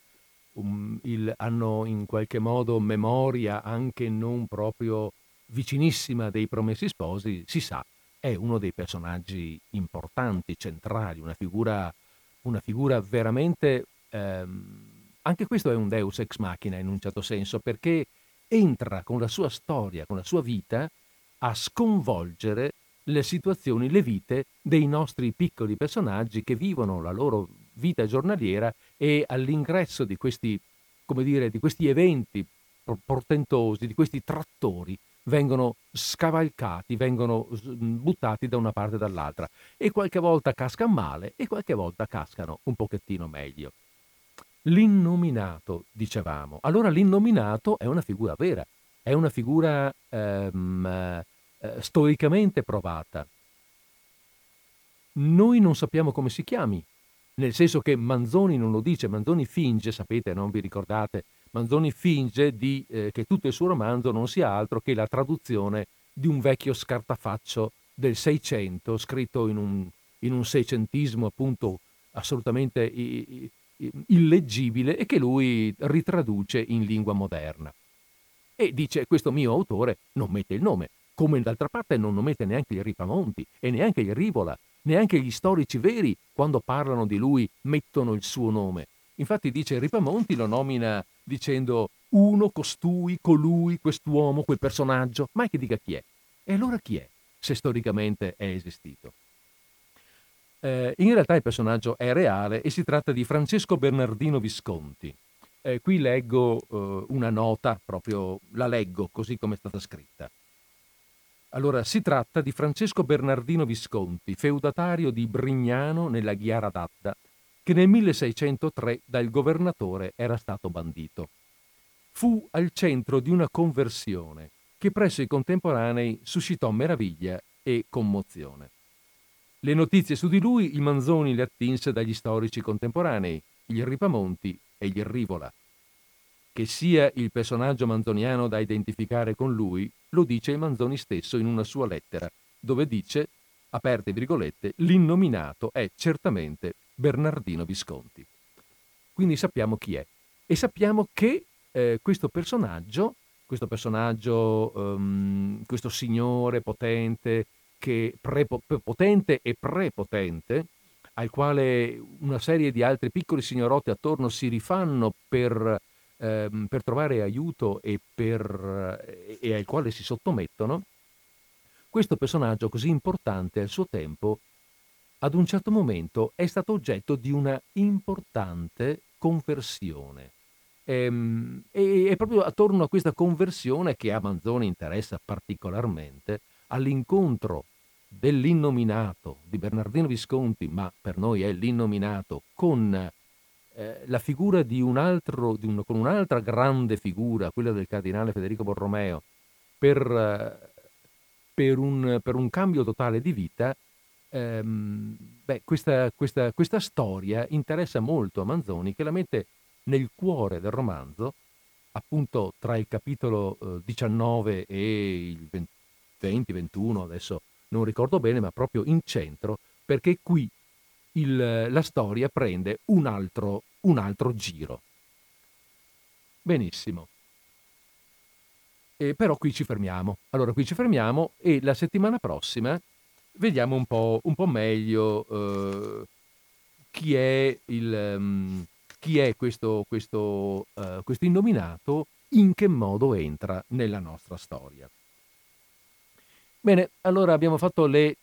um, il, hanno in qualche modo memoria anche non proprio vicinissima dei promessi sposi, si sa, è uno dei personaggi importanti, centrali, una figura, una figura veramente... Ehm, anche questo è un deus ex machina in un certo senso, perché entra con la sua storia, con la sua vita, a sconvolgere le situazioni, le vite dei nostri piccoli personaggi che vivono la loro vita giornaliera e all'ingresso di questi, come dire, di questi eventi portentosi, di questi trattori, vengono scavalcati, vengono buttati da una parte e dall'altra e qualche volta cascano male e qualche volta cascano un pochettino meglio. L'innominato, dicevamo. Allora l'innominato è una figura vera, è una figura ehm, eh, storicamente provata. Noi non sappiamo come si chiami, nel senso che Manzoni non lo dice, Manzoni finge, sapete, non vi ricordate, Manzoni finge di, eh, che tutto il suo romanzo non sia altro che la traduzione di un vecchio scartafaccio del Seicento, scritto in un, in un seicentismo appunto assolutamente illeggibile e che lui ritraduce in lingua moderna. E dice, questo mio autore non mette il nome, come d'altra parte non lo mette neanche il Ripamonti e neanche il Rivola, neanche gli storici veri quando parlano di lui mettono il suo nome. Infatti dice Ripamonti lo nomina dicendo uno, costui, colui, quest'uomo, quel personaggio, ma che dica chi è. E allora chi è, se storicamente è esistito? Eh, in realtà il personaggio è reale e si tratta di Francesco Bernardino Visconti. Eh, qui leggo eh, una nota, proprio la leggo così come è stata scritta. Allora, si tratta di Francesco Bernardino Visconti, feudatario di Brignano nella Ghiara d'Adda, che nel 1603 dal governatore era stato bandito. Fu al centro di una conversione che presso i contemporanei suscitò meraviglia e commozione. Le notizie su di lui il Manzoni le attinse dagli storici contemporanei, gli Ripamonti e gli Rivola. Che sia il personaggio manzoniano da identificare con lui, lo dice Manzoni stesso in una sua lettera, dove dice, aperte virgolette, l'innominato è certamente Bernardino Visconti. Quindi sappiamo chi è e sappiamo che eh, questo personaggio, questo personaggio, um, questo signore potente, che prepo, potente e prepotente, al quale una serie di altri piccoli signorotti attorno si rifanno per ehm, per trovare aiuto e, per, eh, e al quale si sottomettono, questo personaggio così importante al suo tempo ad un certo momento è stato oggetto di una importante conversione. Ehm, e, è proprio attorno a questa conversione che a Manzoni interessa particolarmente, all'incontro dell'innominato di Bernardino Visconti, ma per noi è l'innominato, con eh, la figura di un altro, di un, con un'altra grande figura, quella del cardinale Federico Borromeo, per, eh, per, un, per un, cambio totale di vita, ehm, beh, questa, questa, questa storia interessa molto a Manzoni che la mette nel cuore del romanzo, appunto tra il capitolo eh, 19 e il 20-21, adesso non ricordo bene, ma proprio in centro, perché qui il, la storia prende un altro, un altro giro. Benissimo. E però qui ci fermiamo. Allora qui ci fermiamo e la settimana prossima vediamo un po', un po meglio eh, chi è, il, um, chi è questo, questo, uh, questo innominato, in che modo entra nella nostra storia. Bene, allora abbiamo fatto le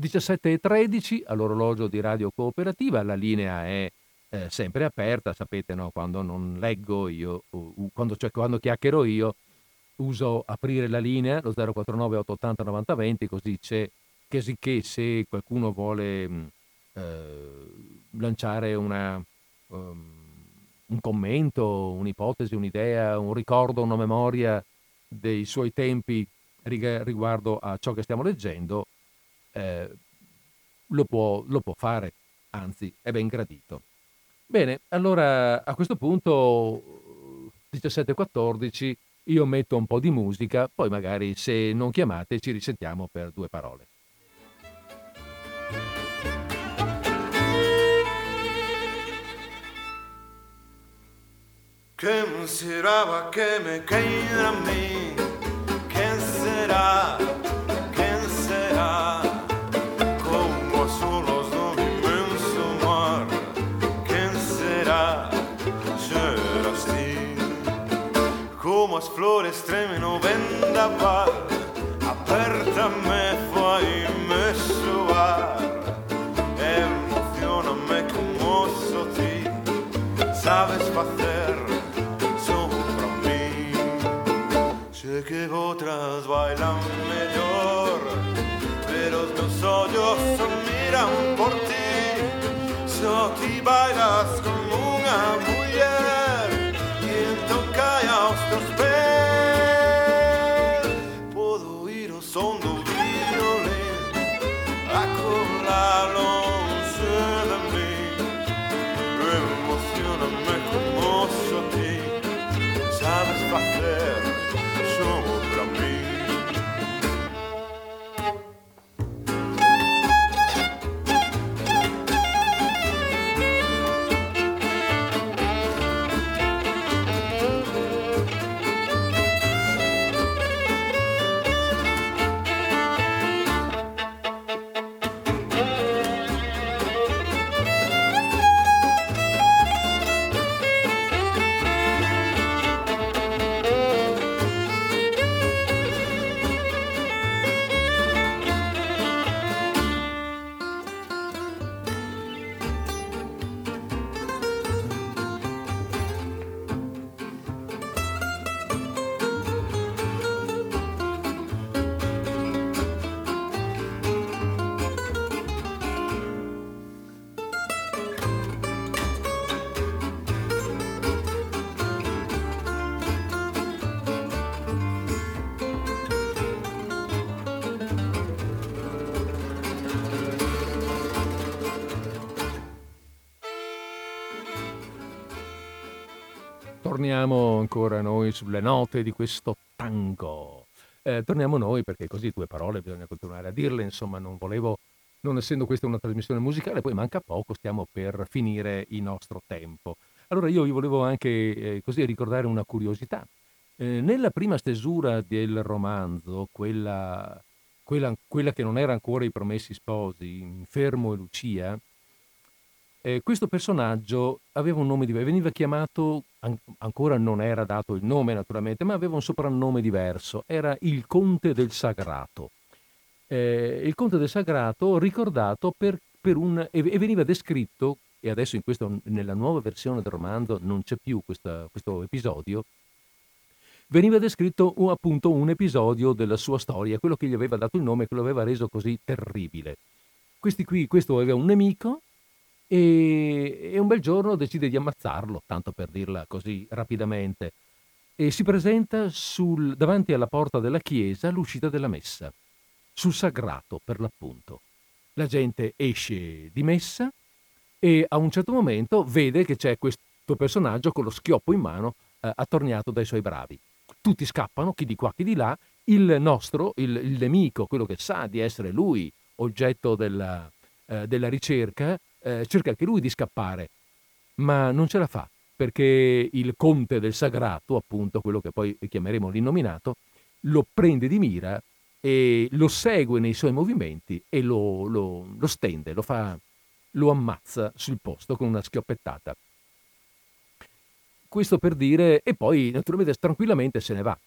17.13 all'orologio di Radio Cooperativa, la linea è eh, sempre aperta, sapete no? quando non leggo io, quando, cioè, quando chiacchiero io, uso aprire la linea, lo 049 880 9020, così c'è, così che se qualcuno vuole mh, eh, lanciare una, um, un commento, un'ipotesi, un'idea, un ricordo, una memoria dei suoi tempi riguardo a ciò che stiamo leggendo, eh, lo, può, lo può fare, anzi è ben gradito. Bene, allora a questo punto 17.14 io metto un po' di musica, poi magari se non chiamate ci risentiamo per due parole. ¿Quién será que me queda a mí? ¿Quién ancora noi sulle note di questo tango. Eh, torniamo noi perché così due parole bisogna continuare a dirle, insomma non volevo, non essendo questa una trasmissione musicale, poi manca poco, stiamo per finire il nostro tempo. Allora io vi volevo anche eh, così ricordare una curiosità. Eh, nella prima stesura del romanzo, quella, quella, quella, che non era ancora i promessi sposi, Infermo e Lucia, eh, questo personaggio aveva un nome diverso, veniva chiamato, an- ancora non era dato il nome naturalmente, ma aveva un soprannome diverso, era il Conte del Sagrato. Eh, il Conte del Sagrato ricordato per, un, e, veniva descritto, e adesso in questo, nella nuova versione del romanzo non c'è più questa, questo episodio, veniva descritto un, appunto un episodio della sua storia, quello che gli aveva dato il nome, che lo aveva reso così terribile. Qui, questo aveva un nemico e, e un bel giorno decide di ammazzarlo, tanto per dirla così rapidamente, e si presenta sul, davanti alla porta della chiesa all'uscita della messa, sul sagrato per l'appunto. La gente esce di messa e a un certo momento vede che c'è questo personaggio con lo schioppo in mano eh, attorniato dai suoi bravi. Tutti scappano, chi di qua, chi di là. Il nostro, il, il nemico, quello che sa di essere lui oggetto della, eh, della ricerca, eh, cerca anche lui di scappare, ma non ce la fa perché il conte del sagrato, appunto quello che poi chiameremo l'innominato, lo prende di mira e lo segue nei suoi movimenti e lo, lo, lo stende, lo, fa, lo ammazza sul posto con una schioppettata. Questo per dire, e poi naturalmente tranquillamente se ne va.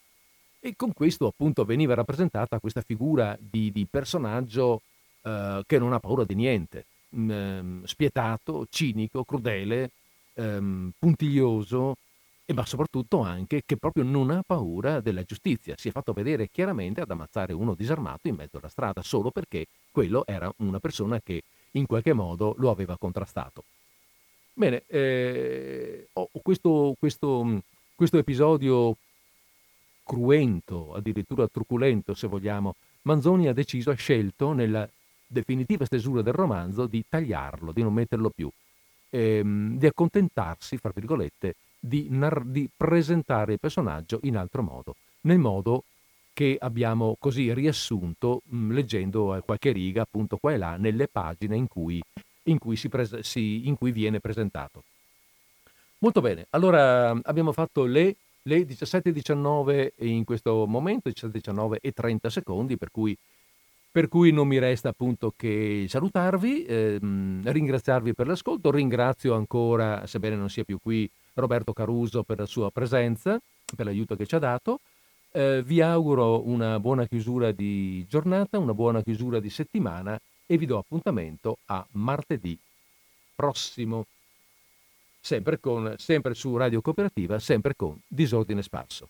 E con questo appunto veniva rappresentata questa figura di, di personaggio eh, che non ha paura di niente, mh, mm, spietato, cinico, crudele, ehm, puntiglioso, e ma soprattutto anche che proprio non ha paura della giustizia. Si è fatto vedere chiaramente ad ammazzare uno disarmato in mezzo alla strada solo perché quello era una persona che in qualche modo lo aveva contrastato. Bene, eh, oh, questo, questo, questo episodio cruento, addirittura truculento se vogliamo, Manzoni ha deciso, ha scelto nella definitiva stesura del romanzo di tagliarlo, di non metterlo più, ehm, di accontentarsi, fra virgolette, di, nar- di presentare il personaggio in altro modo, nel modo che abbiamo così riassunto mh, mm, leggendo qualche riga appunto qua e là nelle pagine in cui, in cui, pres- si, in cui viene presentato. Molto bene, allora abbiamo fatto le, le 17.19 in questo momento, 17.19 e 30 secondi, per cui per cui non mi resta appunto che salutarvi, ehm, ringraziarvi per l'ascolto, ringrazio ancora, sebbene non sia più qui, Roberto Caruso per la sua presenza, per l'aiuto che ci ha dato. Eh, vi auguro una buona chiusura di giornata, una buona chiusura di settimana e vi do appuntamento a martedì prossimo, sempre, con, sempre su Radio Cooperativa, sempre con Disordine Sparso.